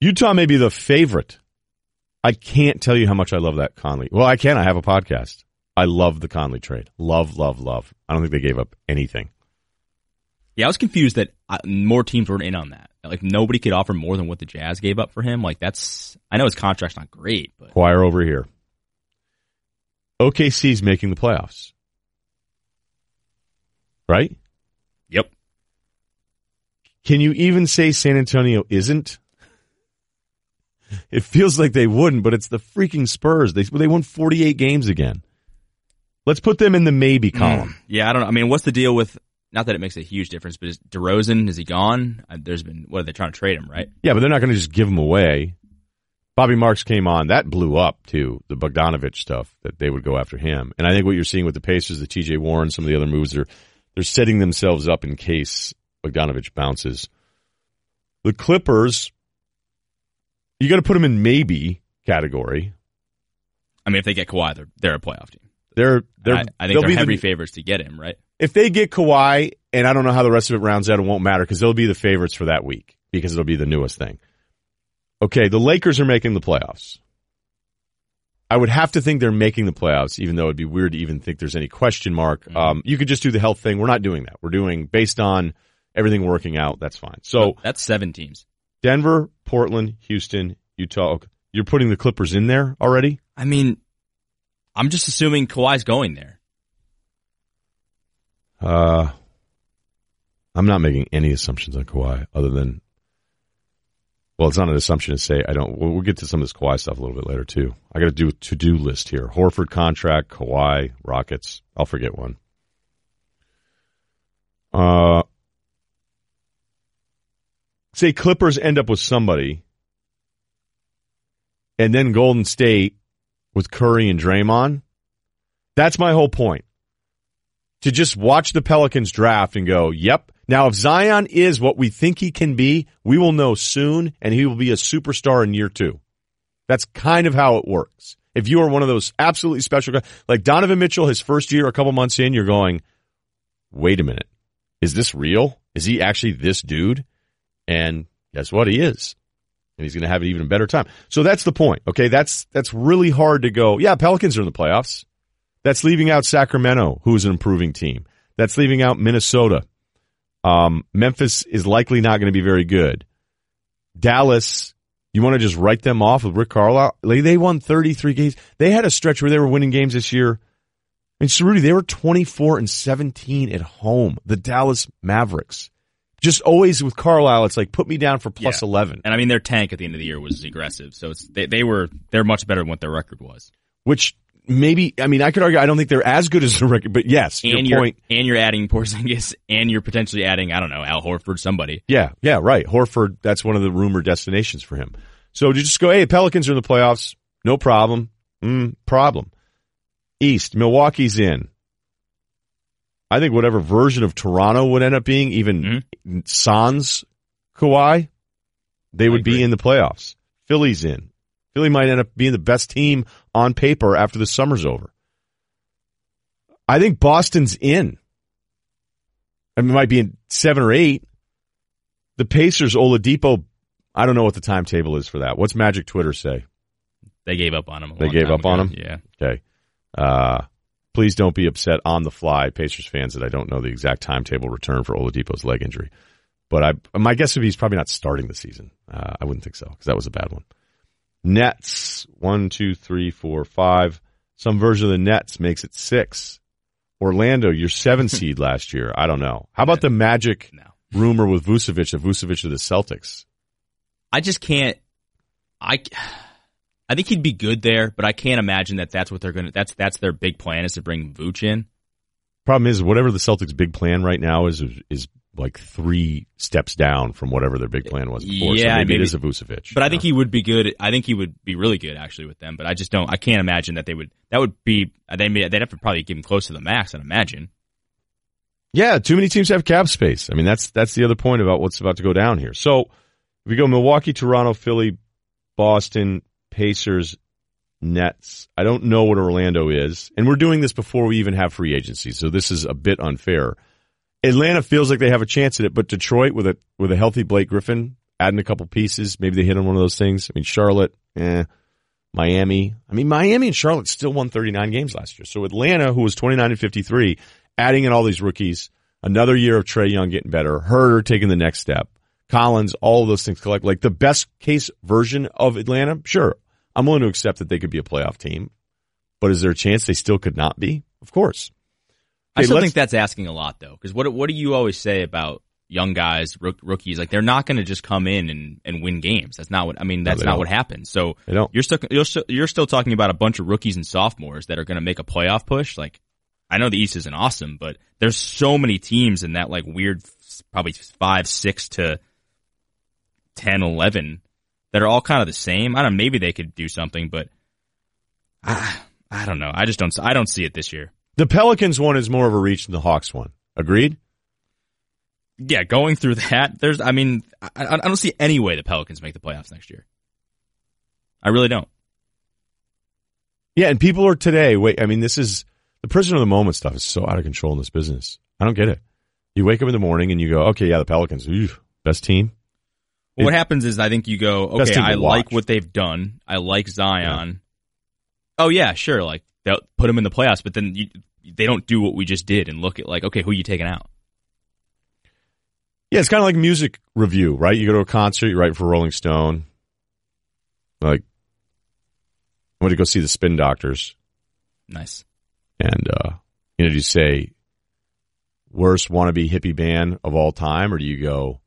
Utah may be the favorite. I can't tell you how much I love that Conley. Well, I can. I have a podcast. I love the Conley trade. Love, love, love. I don't think they gave up anything. Yeah, I was confused that uh, more teams weren't in on that. Like nobody could offer more than what the Jazz gave up for him. Like that's I know his contract's not great, but choir over here. OKC's making the playoffs. Right? Yep. Can you even say San Antonio isn't? It feels like they wouldn't, but it's the freaking Spurs. They they won 48 games again. Let's put them in the maybe hmm. column. Mm, yeah, I don't know. I mean, what's the deal with? Not that it makes a huge difference, but is DeRozan is he gone? Uh, there's been what are they trying to trade him, right? Yeah, but they're not going to just give him away. Bobby Marks came on. That blew up too. The Bogdanovic stuff that they would go after him, and I think what you're seeing with the Pacers, the T.J. Warren, some of the other moves, are they're setting themselves up in case Bogdanovic bounces. The Clippers, you got to put them in maybe category. I mean, if they get Kawhi, they're they're a playoff team. They're they're. I, I think they're heavy the, favorites to get him, right? If they get Kawhi, and I don't know how the rest of it rounds out, it won't matter because they'll be the favorites for that week because it'll be the newest thing. Okay, the Lakers are making the playoffs. I would have to think they're making the playoffs, even though it'd be weird to even think there's any question mark. Mm-hmm. Um, you could just do the health thing. We're not doing that. We're doing based on everything working out. That's fine. So that's seven teams: Denver, Portland, Houston, Utah. Okay. You're putting the Clippers in there already. I mean, I'm just assuming Kawhi's going there. Uh, I'm not making any assumptions on Kawhi other than, well, it's not an assumption to say I don't. We'll, we'll get to some of this Kawhi stuff a little bit later too. I got to do a to do list here: Horford contract, Kawhi, Rockets. I'll forget one. Uh, say Clippers end up with somebody, and then Golden State with Curry and Draymond. That's my whole point. To just watch the Pelicans draft and go, yep. Now, if Zion is what we think he can be, we will know soon, and he will be a superstar in year two. That's kind of how it works. If you are one of those absolutely special guys, like Donovan Mitchell, his first year, a couple months in, you're going, wait a minute. Is this real? Is he actually this dude? And guess what? He is. And he's going to have an even better time. So that's the point. Okay. That's, that's really hard to go. Yeah. Pelicans are in the playoffs. That's leaving out Sacramento, who's an improving team. That's leaving out Minnesota. Um, Memphis is likely not going to be very good. Dallas, you want to just write them off with Rick Carlisle? They won 33 games. They had a stretch where they were winning games this year. And Cerruti, they were 24 and 17 at home. The Dallas Mavericks. Just always with Carlisle, it's like put me down for plus Yeah. 11, And I mean, their tank at the end of the year was aggressive, so it's they, they were they're much better than what their record was. which maybe, I mean, I could argue, I don't think they're as good as the record, but yes, And your you're point. and you're adding Porzingis, and you're potentially adding I don't know Al Horford, somebody. Yeah, yeah, right. Horford, that's one of the rumored destinations for him. So to just go, hey, Pelicans are in the playoffs, no problem. Mm, problem. East, Milwaukee's in. I think whatever version of Toronto would end up being, even sans Kawhi, they would be in the playoffs. Philly's in. Philly might end up being the best team on paper after the summer's over. I think Boston's in. I mean, it might be in seven or eight. The Pacers, Oladipo, I don't know what the timetable is for that. What's Magic Twitter say? They gave up on him. They gave up on ago. him? Yeah. Okay. Uh, please don't be upset on the fly, Pacers fans, that I don't know the exact timetable return for Oladipo's leg injury. But I, my guess would be he's probably not starting the season. Uh, I wouldn't think so because that was a bad one. Nets, one, two, three, four, five. Some version of the Nets makes it six. Orlando, your seven seed last year. I don't know. How about the Magic No. rumor with Vucevic of Vucevic to the Celtics? I just can't. I. I think he'd be good there, but I can't imagine that that's what they're gonna. That's that's their big plan is to bring Vooch in. Problem is, whatever the Celtics' big plan right now is, is like three steps down from whatever their big plan was before. so Yeah, maybe, maybe- it is a Vucevic. But I you think he would be good. I think he would be really good actually with them. But I just don't. I can't imagine that they would. That would be. They may, they'd have to probably give him close to the max. I'd imagine. yeah, too many teams have cap space. I mean, that's that's the other point about what's about to go down here. So if we go Milwaukee, Toronto, Philly, Boston, Pacers, Nets. I don't know what Orlando is, and we're doing this before we even have free agency, so this is a bit unfair. Atlanta feels like they have a chance at it, but Detroit with a with a healthy Blake Griffin, adding a couple pieces, maybe they hit on one of those things. I mean, Charlotte, eh. Miami. I mean, Miami and Charlotte still won 39 games last year. So Atlanta, who was 29 and 53, adding in all these rookies, another year of Trae Young getting better, Huerter taking the next step, Collins, all those things collect. Like the best case version of Atlanta, sure. I'm willing to accept that they could be a playoff team, but is there a chance they still could not be? Of course. I still think that's asking a lot though, because what what do you always say about young guys, rook, rookies? Like they're not going to just come in and, and win games. That's not what I mean. That's they not don't. what happens. So you're still you're still, you're still talking about a bunch of rookies and sophomores that are going to make a playoff push. Like I know the East isn't awesome, but there's so many teams in that like weird, probably five, six to 10, 11 that are all kind of the same. I don't. know, Maybe they could do something, but I I don't know. I just don't. I don't see it this year. The Pelicans one is more of a reach than the Hawks one. Agreed? yeah, going through that, there's, I mean, I, I don't see any way the Pelicans make the playoffs next year. I really don't. Yeah, and people are today. Wait, I mean, this is the prisoner of the moment stuff is so out of control in this business. I don't get it. You wake up in the morning and you go, okay, yeah, the Pelicans, ooh, best team. Well, what happens is I think you go, okay, I like what they've done. I like Zion. Oh yeah, sure. Like they'll put him in the playoffs, but then you, they don't do what we just did and look at like, okay, who you taking out? Yeah, it's kind of like music review, right? You go to a concert, you write for Rolling Stone. Like, I went to go see the Spin Doctors, Nice. and uh, you know, do you say, worst wannabe hippie band of all time, or do you go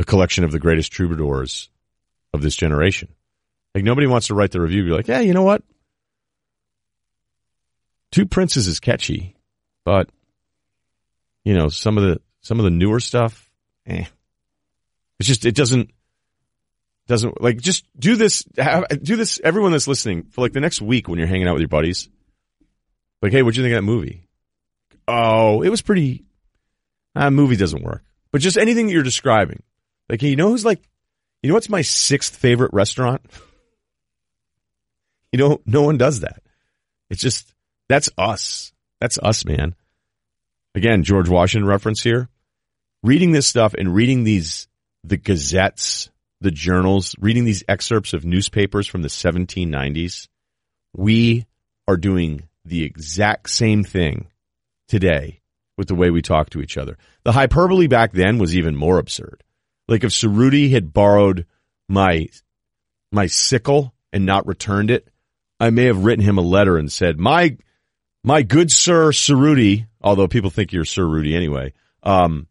a collection of the greatest troubadours of this generation? Like nobody wants to write the review. Be like, yeah, you know what? Two Princes is catchy, but you know some of the some of the newer stuff, eh. It's just it doesn't doesn't like just do this have, do this everyone that's listening for like the next week when you're hanging out with your buddies like hey what'd you think of that movie oh it was pretty uh, movie doesn't work but just anything that you're describing like you know who's like you know what's my sixth favorite restaurant? You know no one does that. It's just that's us. That's us man. Again george washington reference here. Reading this stuff and reading these the gazettes the journals, reading these excerpts of newspapers from the 1790s, we are doing the exact same thing today with the way we talk to each other. The hyperbole back then was even more absurd. Like if Cerruti had borrowed my my sickle and not returned it, I may have written him a letter and said, "My my good sir Cerruti, although people think you're Sir Rudy anyway, um,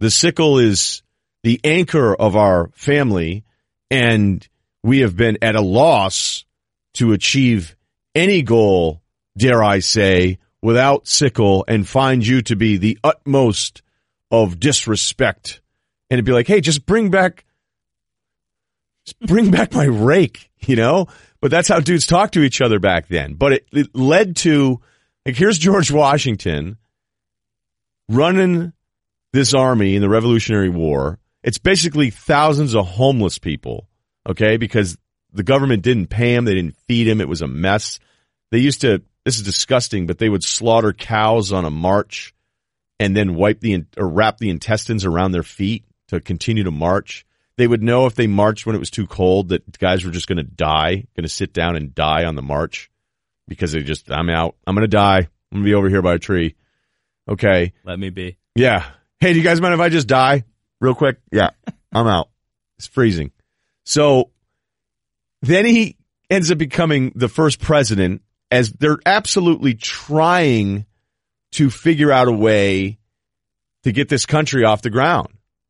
the sickle is the anchor of our family, and we have been at a loss to achieve any goal, dare I say, without sickle and find you to be the utmost of disrespect. And it'd be like, hey, just bring back, just bring back my rake, you know? But that's how dudes talked to each other back then. But it, it led to, like, here's George Washington running this army in the Revolutionary War it's basically thousands of homeless people, okay? Because the government didn't pay him, they didn't feed him, it was a mess. They used to, this is disgusting, but they would slaughter cows on a march and then wipe the, or wrap the intestines around their feet to continue to march. They would know if they marched when it was too cold that guys were just going to die, going to sit down and die on the march because they just, I'm out. I'm going to die. I'm going to be over here by a tree. Okay. Let me be. Yeah. Hey, do you guys mind if I just die? real quick? Yeah, I'm out. It's freezing. So then he ends up becoming the first president as they're absolutely trying to figure out a way to get this country off the ground.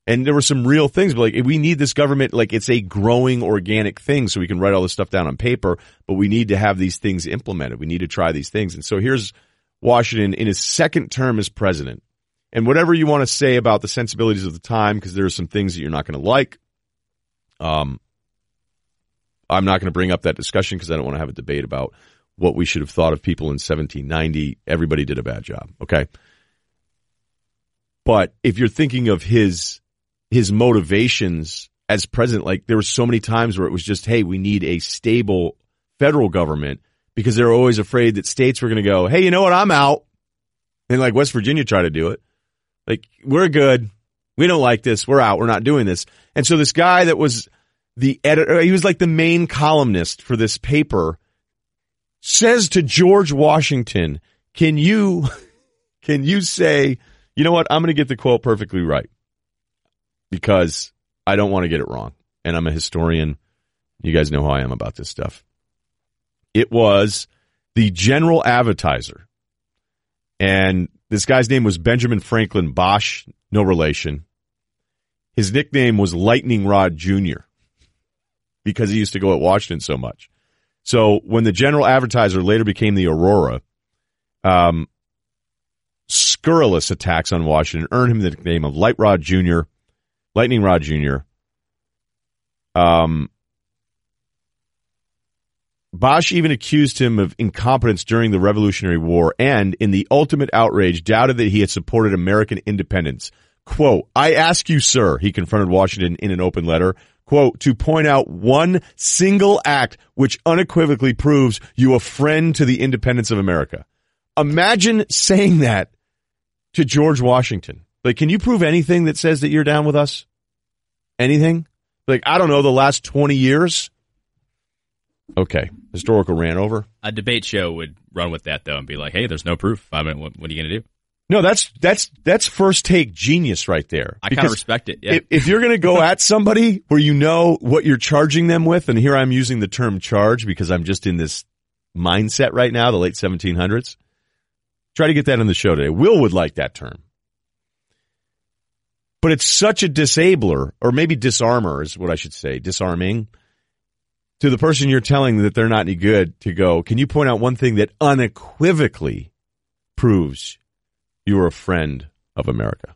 And there were some real things, but like we need this government, like it's a growing organic thing, so we can write all this stuff down on paper. But we need to have these things implemented. We need to try these things. And so here's Washington in his second term as president, and whatever you want to say about the sensibilities of the time, because there are some things that you're not going to like. Um, I'm not going to bring up that discussion because I don't want to have a debate about what we should have thought of people in 1790. Everybody did a bad job. Okay. But if you're thinking of his, his motivations as president, like there were so many times where it was just, Hey, we need a stable federal government because they were always afraid that states were going to go, Hey, you know what? I'm out. And like West Virginia tried to do it. Like, we're good. We don't like this. We're out. We're not doing this. And so this guy that was the editor, he was like the main columnist for this paper, says to George Washington, can you, can you say, you know what? I'm going to get the quote perfectly right because I don't want to get it wrong. And I'm a historian. You guys know how I am about this stuff. It was the general advertiser. And this guy's name was Benjamin Franklin Bache, no relation. His nickname was Lightning Rod Jr. because he used to go at Washington so much. So when the general advertiser later became the Aurora, um, scurrilous attacks on Washington earned him the nickname of Light Rod Jr., Lightning Rod Jr. Um, Bache even accused him of incompetence during the Revolutionary War and, in the ultimate outrage, doubted that he had supported American independence. Quote, I ask you, sir, he confronted Washington in an open letter, quote, to point out one single act which unequivocally proves you a friend to the independence of America. Imagine saying that to George Washington. Like, can you prove anything that says that you're down with us? Anything? Like, I don't know, the last 20 years? Okay. Historical ran over. A debate show would run with that though and be like, "Hey, there's no proof. I mean, what, what are you going to do?" No, that's that's that's first take genius right there. I kind of respect it. Yeah. If, if you're going to go at somebody where you know what you're charging them with, and here I'm using the term charge because I'm just in this mindset right now, the late 1700s. Try to get that in the show today. Will would like that term. But it's such a disabler, or maybe disarmer is what I should say, disarming to the person you're telling that they're not any good to go, can you point out one thing that unequivocally proves you're a friend of America?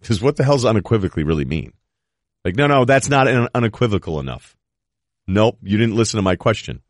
Because what the hell's unequivocally really mean? Like, no, no, that's not unequivocal enough. Nope, you didn't listen to my question.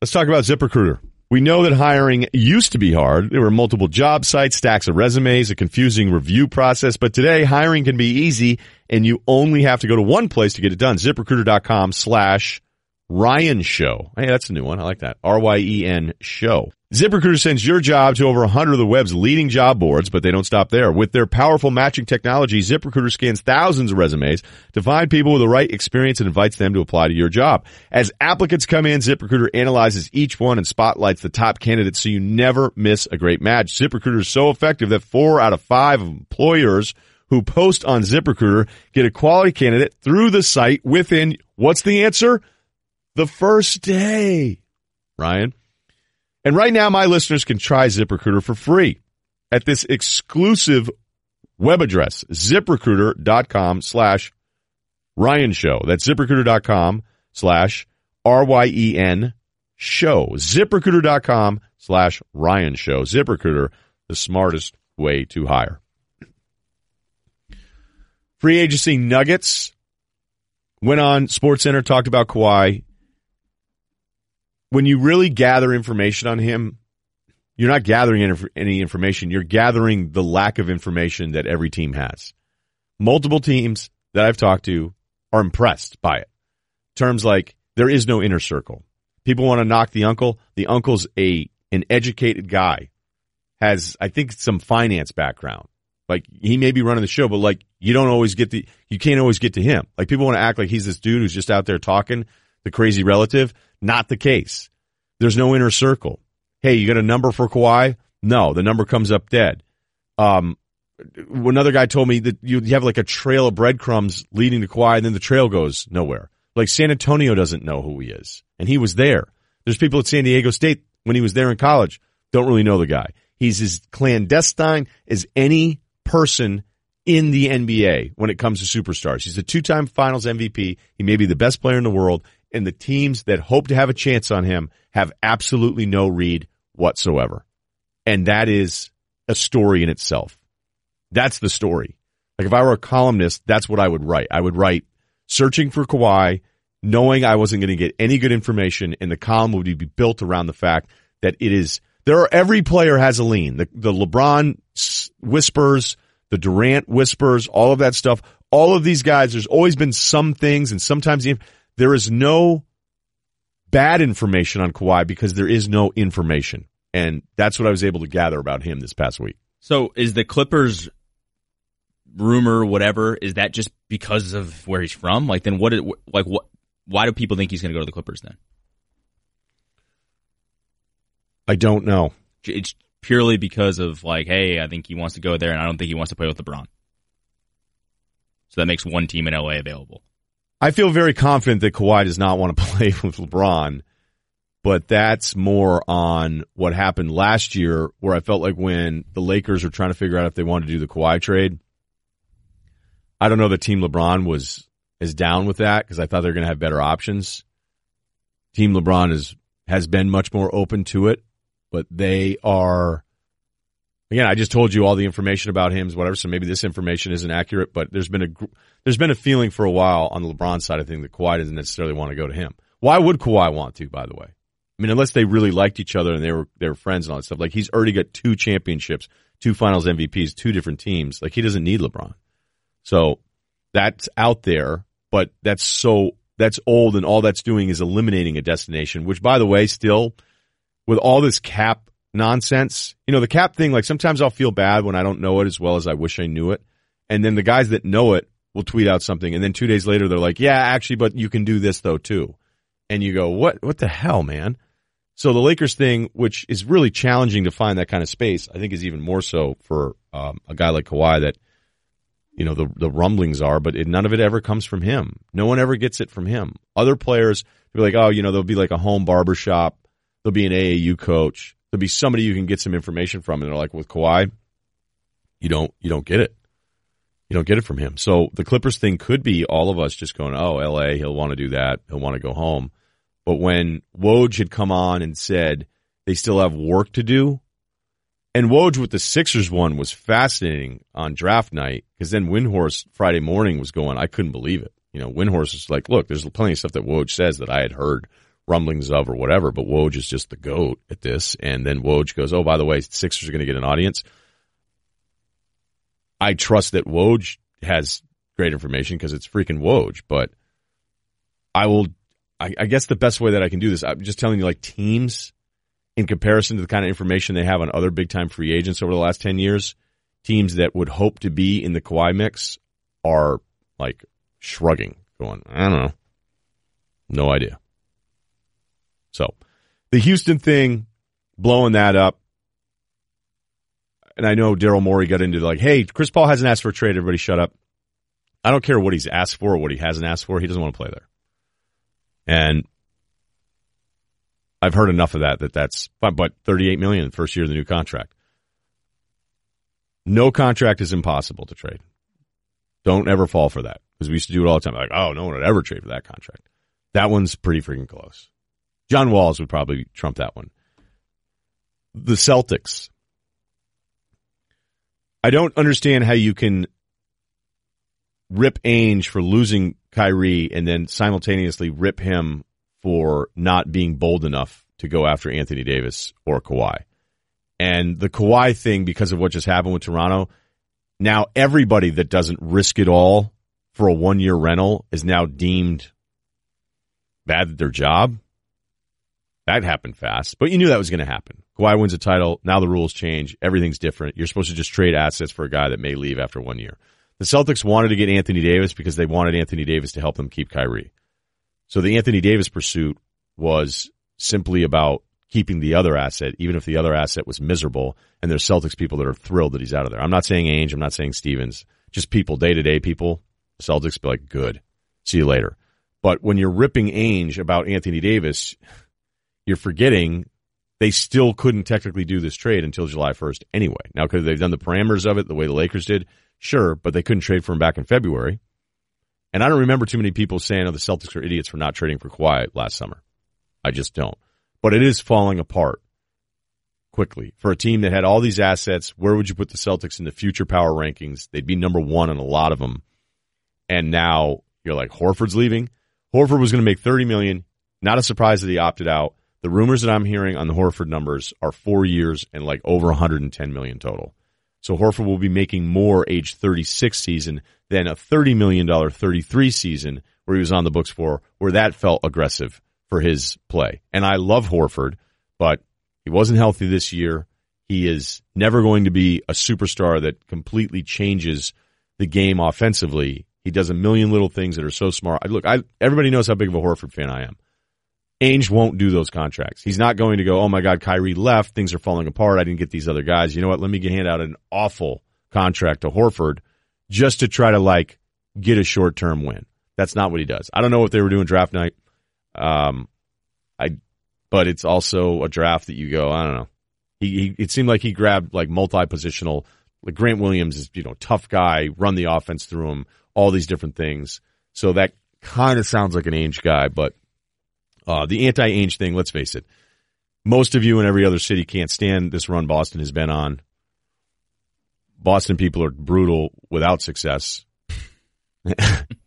Let's talk about ZipRecruiter. We know that hiring used to be hard. There were multiple job sites, stacks of resumes, a confusing review process, but today hiring can be easy and you only have to go to one place to get it done. ZipRecruiter.com slash Ryen Show. Hey, that's a new one. I like that. R-Y-E-N Show. ZipRecruiter sends your job to over 100 of the web's leading job boards, but they don't stop there. With their powerful matching technology, ZipRecruiter scans thousands of resumes to find people with the right experience and invites them to apply to your job. As applicants come in, ZipRecruiter analyzes each one and spotlights the top candidates so you never miss a great match. ZipRecruiter is so effective that four out of five employers who post on ZipRecruiter get a quality candidate through the site within, what's the answer? the first day. Ryan. And right now, my listeners can try ZipRecruiter for free at this exclusive web address, ziprecruiter.com slash Ryen Show. That's ziprecruiter.com slash R-Y-E-N show. ZipRecruiter.com slash Ryen Show. ZipRecruiter, the smartest way to hire. Free agency nuggets. Went on Sports Center, talked about Kawhi when you really gather information on him, you're not gathering any information. You're gathering the lack of information that every team has. Multiple teams that I've talked to are impressed by it. Terms like there is no inner circle. People want to knock the uncle. The uncle's a an educated guy, has I think some finance background. Like he may be running the show, but like you don't always get the you can't always get to him. Like people want to act like he's this dude who's just out there talking, the crazy relative. Not the case. There's no inner circle. Hey, you got a number for Kawhi? No, the number comes up dead. Um, another guy told me that you have like a trail of breadcrumbs leading to Kawhi, and then the trail goes nowhere. Like San Antonio doesn't know who he is, and he was there. There's people at San Diego State when he was there in college don't really know the guy. He's as clandestine as any person in the NBA when it comes to superstars. He's a two-time Finals MVP. He may be the best player in the world, and the teams that hope to have a chance on him have absolutely no read whatsoever. And that is a story in itself. That's the story. Like if I were a columnist, that's what I would write. I would write searching for Kawhi, knowing I wasn't going to get any good information, and the column would be built around the fact that it is there are every player has a lean. The the LeBron whispers, the Durant whispers, all of that stuff. All of these guys, there's always been some things, and sometimes the there is no bad information on Kawhi because there is no information. And that's what I was able to gather about him this past week. So is the Clippers rumor, whatever, is that just because of where he's from? Like, then what, like, what, why do people think he's going to go to the Clippers then? I don't know. It's purely because of like, hey, I think he wants to go there and I don't think he wants to play with LeBron. So that makes one team in LA available. I feel very confident that Kawhi does not want to play with LeBron, but that's more on what happened last year where I felt like when the Lakers were trying to figure out if they wanted to do the Kawhi trade. I don't know that Team LeBron was as down with that because I thought they're going to have better options. Team LeBron is has been much more open to it, but they are again, I just told you all the information about him, whatever. So maybe this information isn't accurate, but there's been a there's been a feeling for a while on the LeBron side of things that Kawhi doesn't necessarily want to go to him. Why would Kawhi want to? By the way, I mean unless they really liked each other and they were they were friends and all that stuff. Like he's already got two championships, two Finals MVPs, two different teams. Like he doesn't need LeBron. So that's out there, but that's so that's old, and all that's doing is eliminating a destination. Which, by the way, still with all this cap nonsense. You know, the cap thing, like sometimes I'll feel bad when I don't know it as well as I wish I knew it. And then the guys that know it will tweet out something and then two days later they're like, yeah, actually, but you can do this though too. And you go, what, what the hell, man? So the Lakers thing, which is really challenging to find that kind of space, I think is even more so for um, a guy like Kawhi that, you know, the, the rumblings are, but it, none of it ever comes from him. No one ever gets it from him. Other players be like, oh, you know, there'll be like a home barbershop. There'll be an AAU coach To be somebody you can get some information from, and they're like with Kawhi, you don't you don't get it. You don't get it from him. So the Clippers thing could be all of us just going, "Oh, L.A. He'll want to do that. He'll want to go home." But when Woj had come on and said they still have work to do, and Woj with the Sixers one was fascinating on draft night because then Windhorst Friday morning was going, I couldn't believe it. You know, Windhorst is like, look, there's plenty of stuff that Woj says that I had heard rumblings of or whatever, but Woj is just the goat at this. And then Woj goes, oh, by the way, Sixers are going to get an audience. I trust that Woj has great information because it's freaking Woj, but I will, I, I guess the best way that I can do this, I'm just telling you like teams in comparison to the kind of information they have on other big time free agents over the last 10 years, teams that would hope to be in the Kawhi mix are like shrugging, going, I don't know. No idea. So the Houston thing, blowing that up. And I know Daryl Morey got into like, hey, Chris Paul hasn't asked for a trade. Everybody shut up. I don't care what he's asked for or what he hasn't asked for. He doesn't want to play there. And I've heard enough of that that that's but 38 million first year of the new contract. No contract is impossible to trade. Don't ever fall for that because we used to do it all the time. Like, oh, no one would ever trade for that contract. That one's pretty freaking close. John Wall's would probably trump that one. The Celtics. I don't understand how you can rip Ainge for losing Kyrie and then simultaneously rip him for not being bold enough to go after Anthony Davis or Kawhi. And the Kawhi thing, because of what just happened with Toronto, now everybody that doesn't risk it all for a one year rental is now deemed bad at their job. That happened fast, but you knew that was going to happen. Kawhi wins a title. Now the rules change. Everything's different. You're supposed to just trade assets for a guy that may leave after one year. The Celtics wanted to get Anthony Davis because they wanted Anthony Davis to help them keep Kyrie. So the Anthony Davis pursuit was simply about keeping the other asset, even if the other asset was miserable. And there's Celtics people that are thrilled that he's out of there. I'm not saying Ainge. I'm not saying Stevens. Just people, day to day people. Celtics be like, good. See you later. But when you're ripping Ainge about Anthony Davis, you're forgetting they still couldn't technically do this trade until July 1st anyway. Now, could they've done the parameters of it the way the Lakers did? Sure, but they couldn't trade for him back in February. And I don't remember too many people saying, oh, the Celtics are idiots for not trading for Kawhi last summer. I just don't. But it is falling apart quickly. For a team that had all these assets, where would you put the Celtics in the future power rankings? They'd be number one in a lot of them. And now you're like, Horford's leaving. Horford was going to make 30 million. Not a surprise that he opted out. The rumors that I'm hearing on the Horford numbers are four years and like over 110 million total. So Horford will be making more age 36 season than a $30 million 33 season where he was on the books for, where that felt aggressive for his play. And I love Horford, but he wasn't healthy this year. He is never going to be a superstar that completely changes the game offensively. He does a million little things that are so smart. Look, I, everybody knows how big of a Horford fan I am. Ainge won't do those contracts. He's not going to go, oh my God, Kyrie left. Things are falling apart. I didn't get these other guys. You know what? Let me hand out an awful contract to Horford just to try to like get a short term win. That's not what he does. I don't know what they were doing draft night. Um, I, but it's also a draft that you go, I don't know. He, he it seemed like he grabbed like multi positional. Like Grant Williams is, you know, tough guy, run the offense through him, all these different things. So that kind of sounds like an Ainge guy, but uh, the anti-Ainge thing, let's face it, most of you in every other city can't stand this run Boston has been on. Boston people are brutal without success. you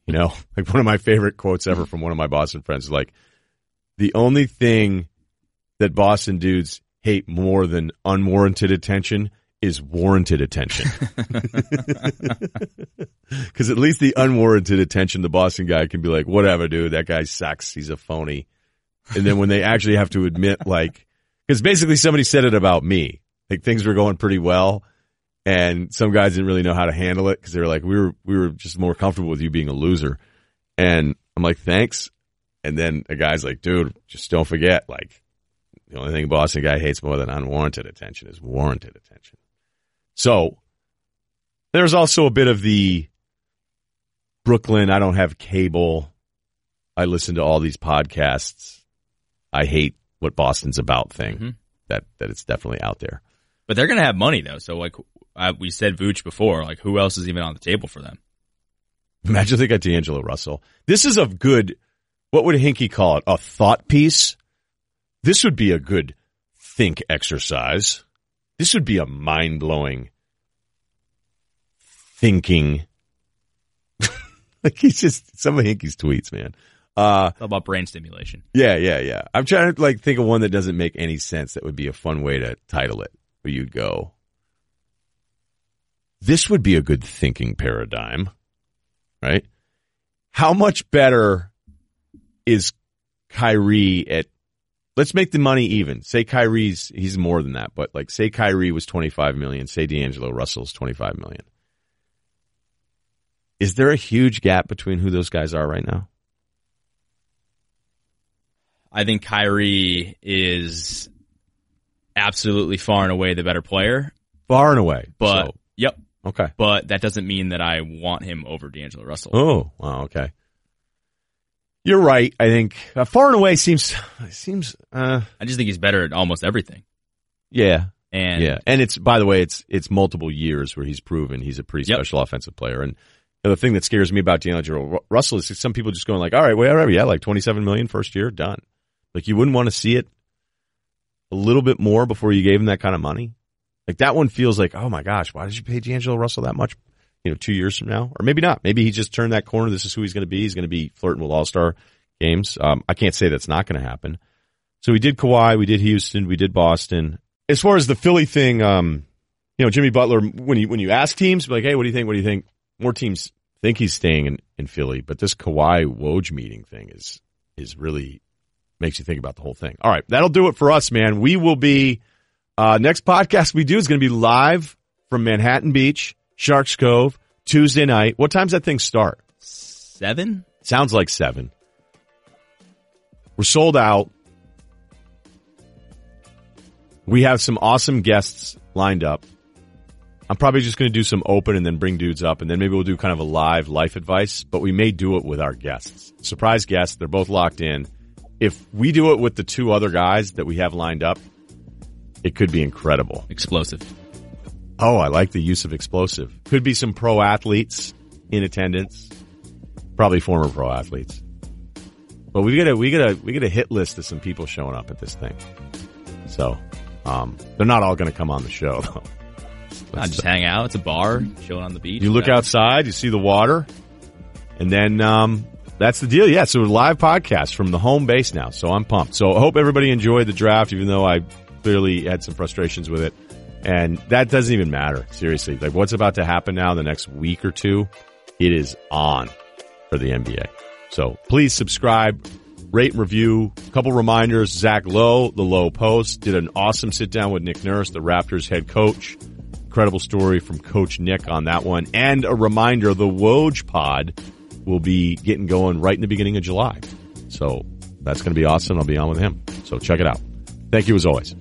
know, like one of my favorite quotes ever from one of my Boston friends is like, the only thing that Boston dudes hate more than unwarranted attention is warranted attention. Because at least the unwarranted attention, the Boston guy can be like, whatever, dude, that guy sucks. He's a phony. And then when they actually have to admit, like, because basically somebody said it about me, like things were going pretty well, and some guys didn't really know how to handle it because they were like, we were we were just more comfortable with you being a loser, and I'm like, thanks. And then a guy's like, dude, just don't forget, like, the only thing a Boston guy hates more than unwarranted attention is warranted attention. So there's also a bit of the Brooklyn. I don't have cable. I listen to all these podcasts I hate what Boston's about thing. Mm-hmm. that that it's definitely out there. But they're going to have money though. So like I, we said, Vooch before. Like who else is even on the table for them? Imagine they got D'Angelo Russell. This is a good. What would Hinkie call it? A thought piece. This would be a good think exercise. This would be a mind blowing thinking. like he's just some of Hinkie's tweets, man. Uh, it's all about brain stimulation. Yeah, yeah, yeah. I'm trying to like think of one that doesn't make any sense. That would be a fun way to title it. Where you'd go. This would be a good thinking paradigm, right? How much better is Kyrie at? Let's make the money even. Say Kyrie's he's more than that, but like say Kyrie was 25 million. Say D'Angelo Russell's 25 million. Is there a huge gap between who those guys are right now? I think Kyrie is absolutely far and away the better player. Far and away. But so, yep. Okay. But that doesn't mean that I want him over D'Angelo Russell. Oh, wow, okay. You're right. I think uh, far and away seems seems. Uh, I just think he's better at almost everything. Yeah, and yeah, and it's by the way, it's it's multiple years where he's proven he's a pretty Yep. special offensive player. And the thing that scares me about D'Angelo Russell is some people just going like, all right, whatever, yeah, like 27 million first year, done. Like you wouldn't want to see it a little bit more before you gave him that kind of money. Like that one feels like, oh my gosh, why did you pay D'Angelo Russell that much? You know, two years from now, or maybe not. Maybe he just turned that corner. This is who he's going to be. He's going to be flirting with All Star games. Um, I can't say that's not going to happen. So we did Kawhi, we did Houston, we did Boston. As far as the Philly thing, um, you know, Jimmy Butler, when you when you ask teams, like, hey, what do you think? What do you think? More teams think he's staying in, in Philly, but this Kawhi Woj meeting thing is is really makes you think about the whole thing. All right, that'll do it for us, man. We will be uh, next podcast we do is going to be live from Manhattan Beach, Sharks Cove, Tuesday night. What time's that thing start? seven. Sounds like seven. We're sold out. We have some awesome guests lined up. I'm probably just going to do some open and then bring dudes up, and then maybe we'll do kind of a live life advice, but we may do it with our guests. Surprise guests, they're both locked in. If we do it with the two other guys that we have lined up, it could be incredible. Explosive. Oh, I like the use of explosive. Could be some pro athletes in attendance. Probably former pro athletes. But we got a we got a we got a hit list of some people showing up at this thing. So, um, they're not all going to come on the show though. Just hang out. It's a bar, chilling on the beach. You look whatever. outside, you see the water, and then um, that's the deal. Yeah, so live podcast from the home base now. So I'm pumped. So I hope everybody enjoyed the draft, even though I clearly had some frustrations with it. And that doesn't even matter. Seriously, like what's about to happen now the next week or two, it is on for the NBA. So please subscribe, rate and review. A couple reminders. Zach Lowe, the Lowe Post, did an awesome sit down with Nick Nurse, the Raptors head coach. Incredible story from Coach Nick on that one. And a reminder, the Woj pod will be getting going right in the beginning of July. So that's going to be awesome. I'll be on with him. So check it out. Thank you as always.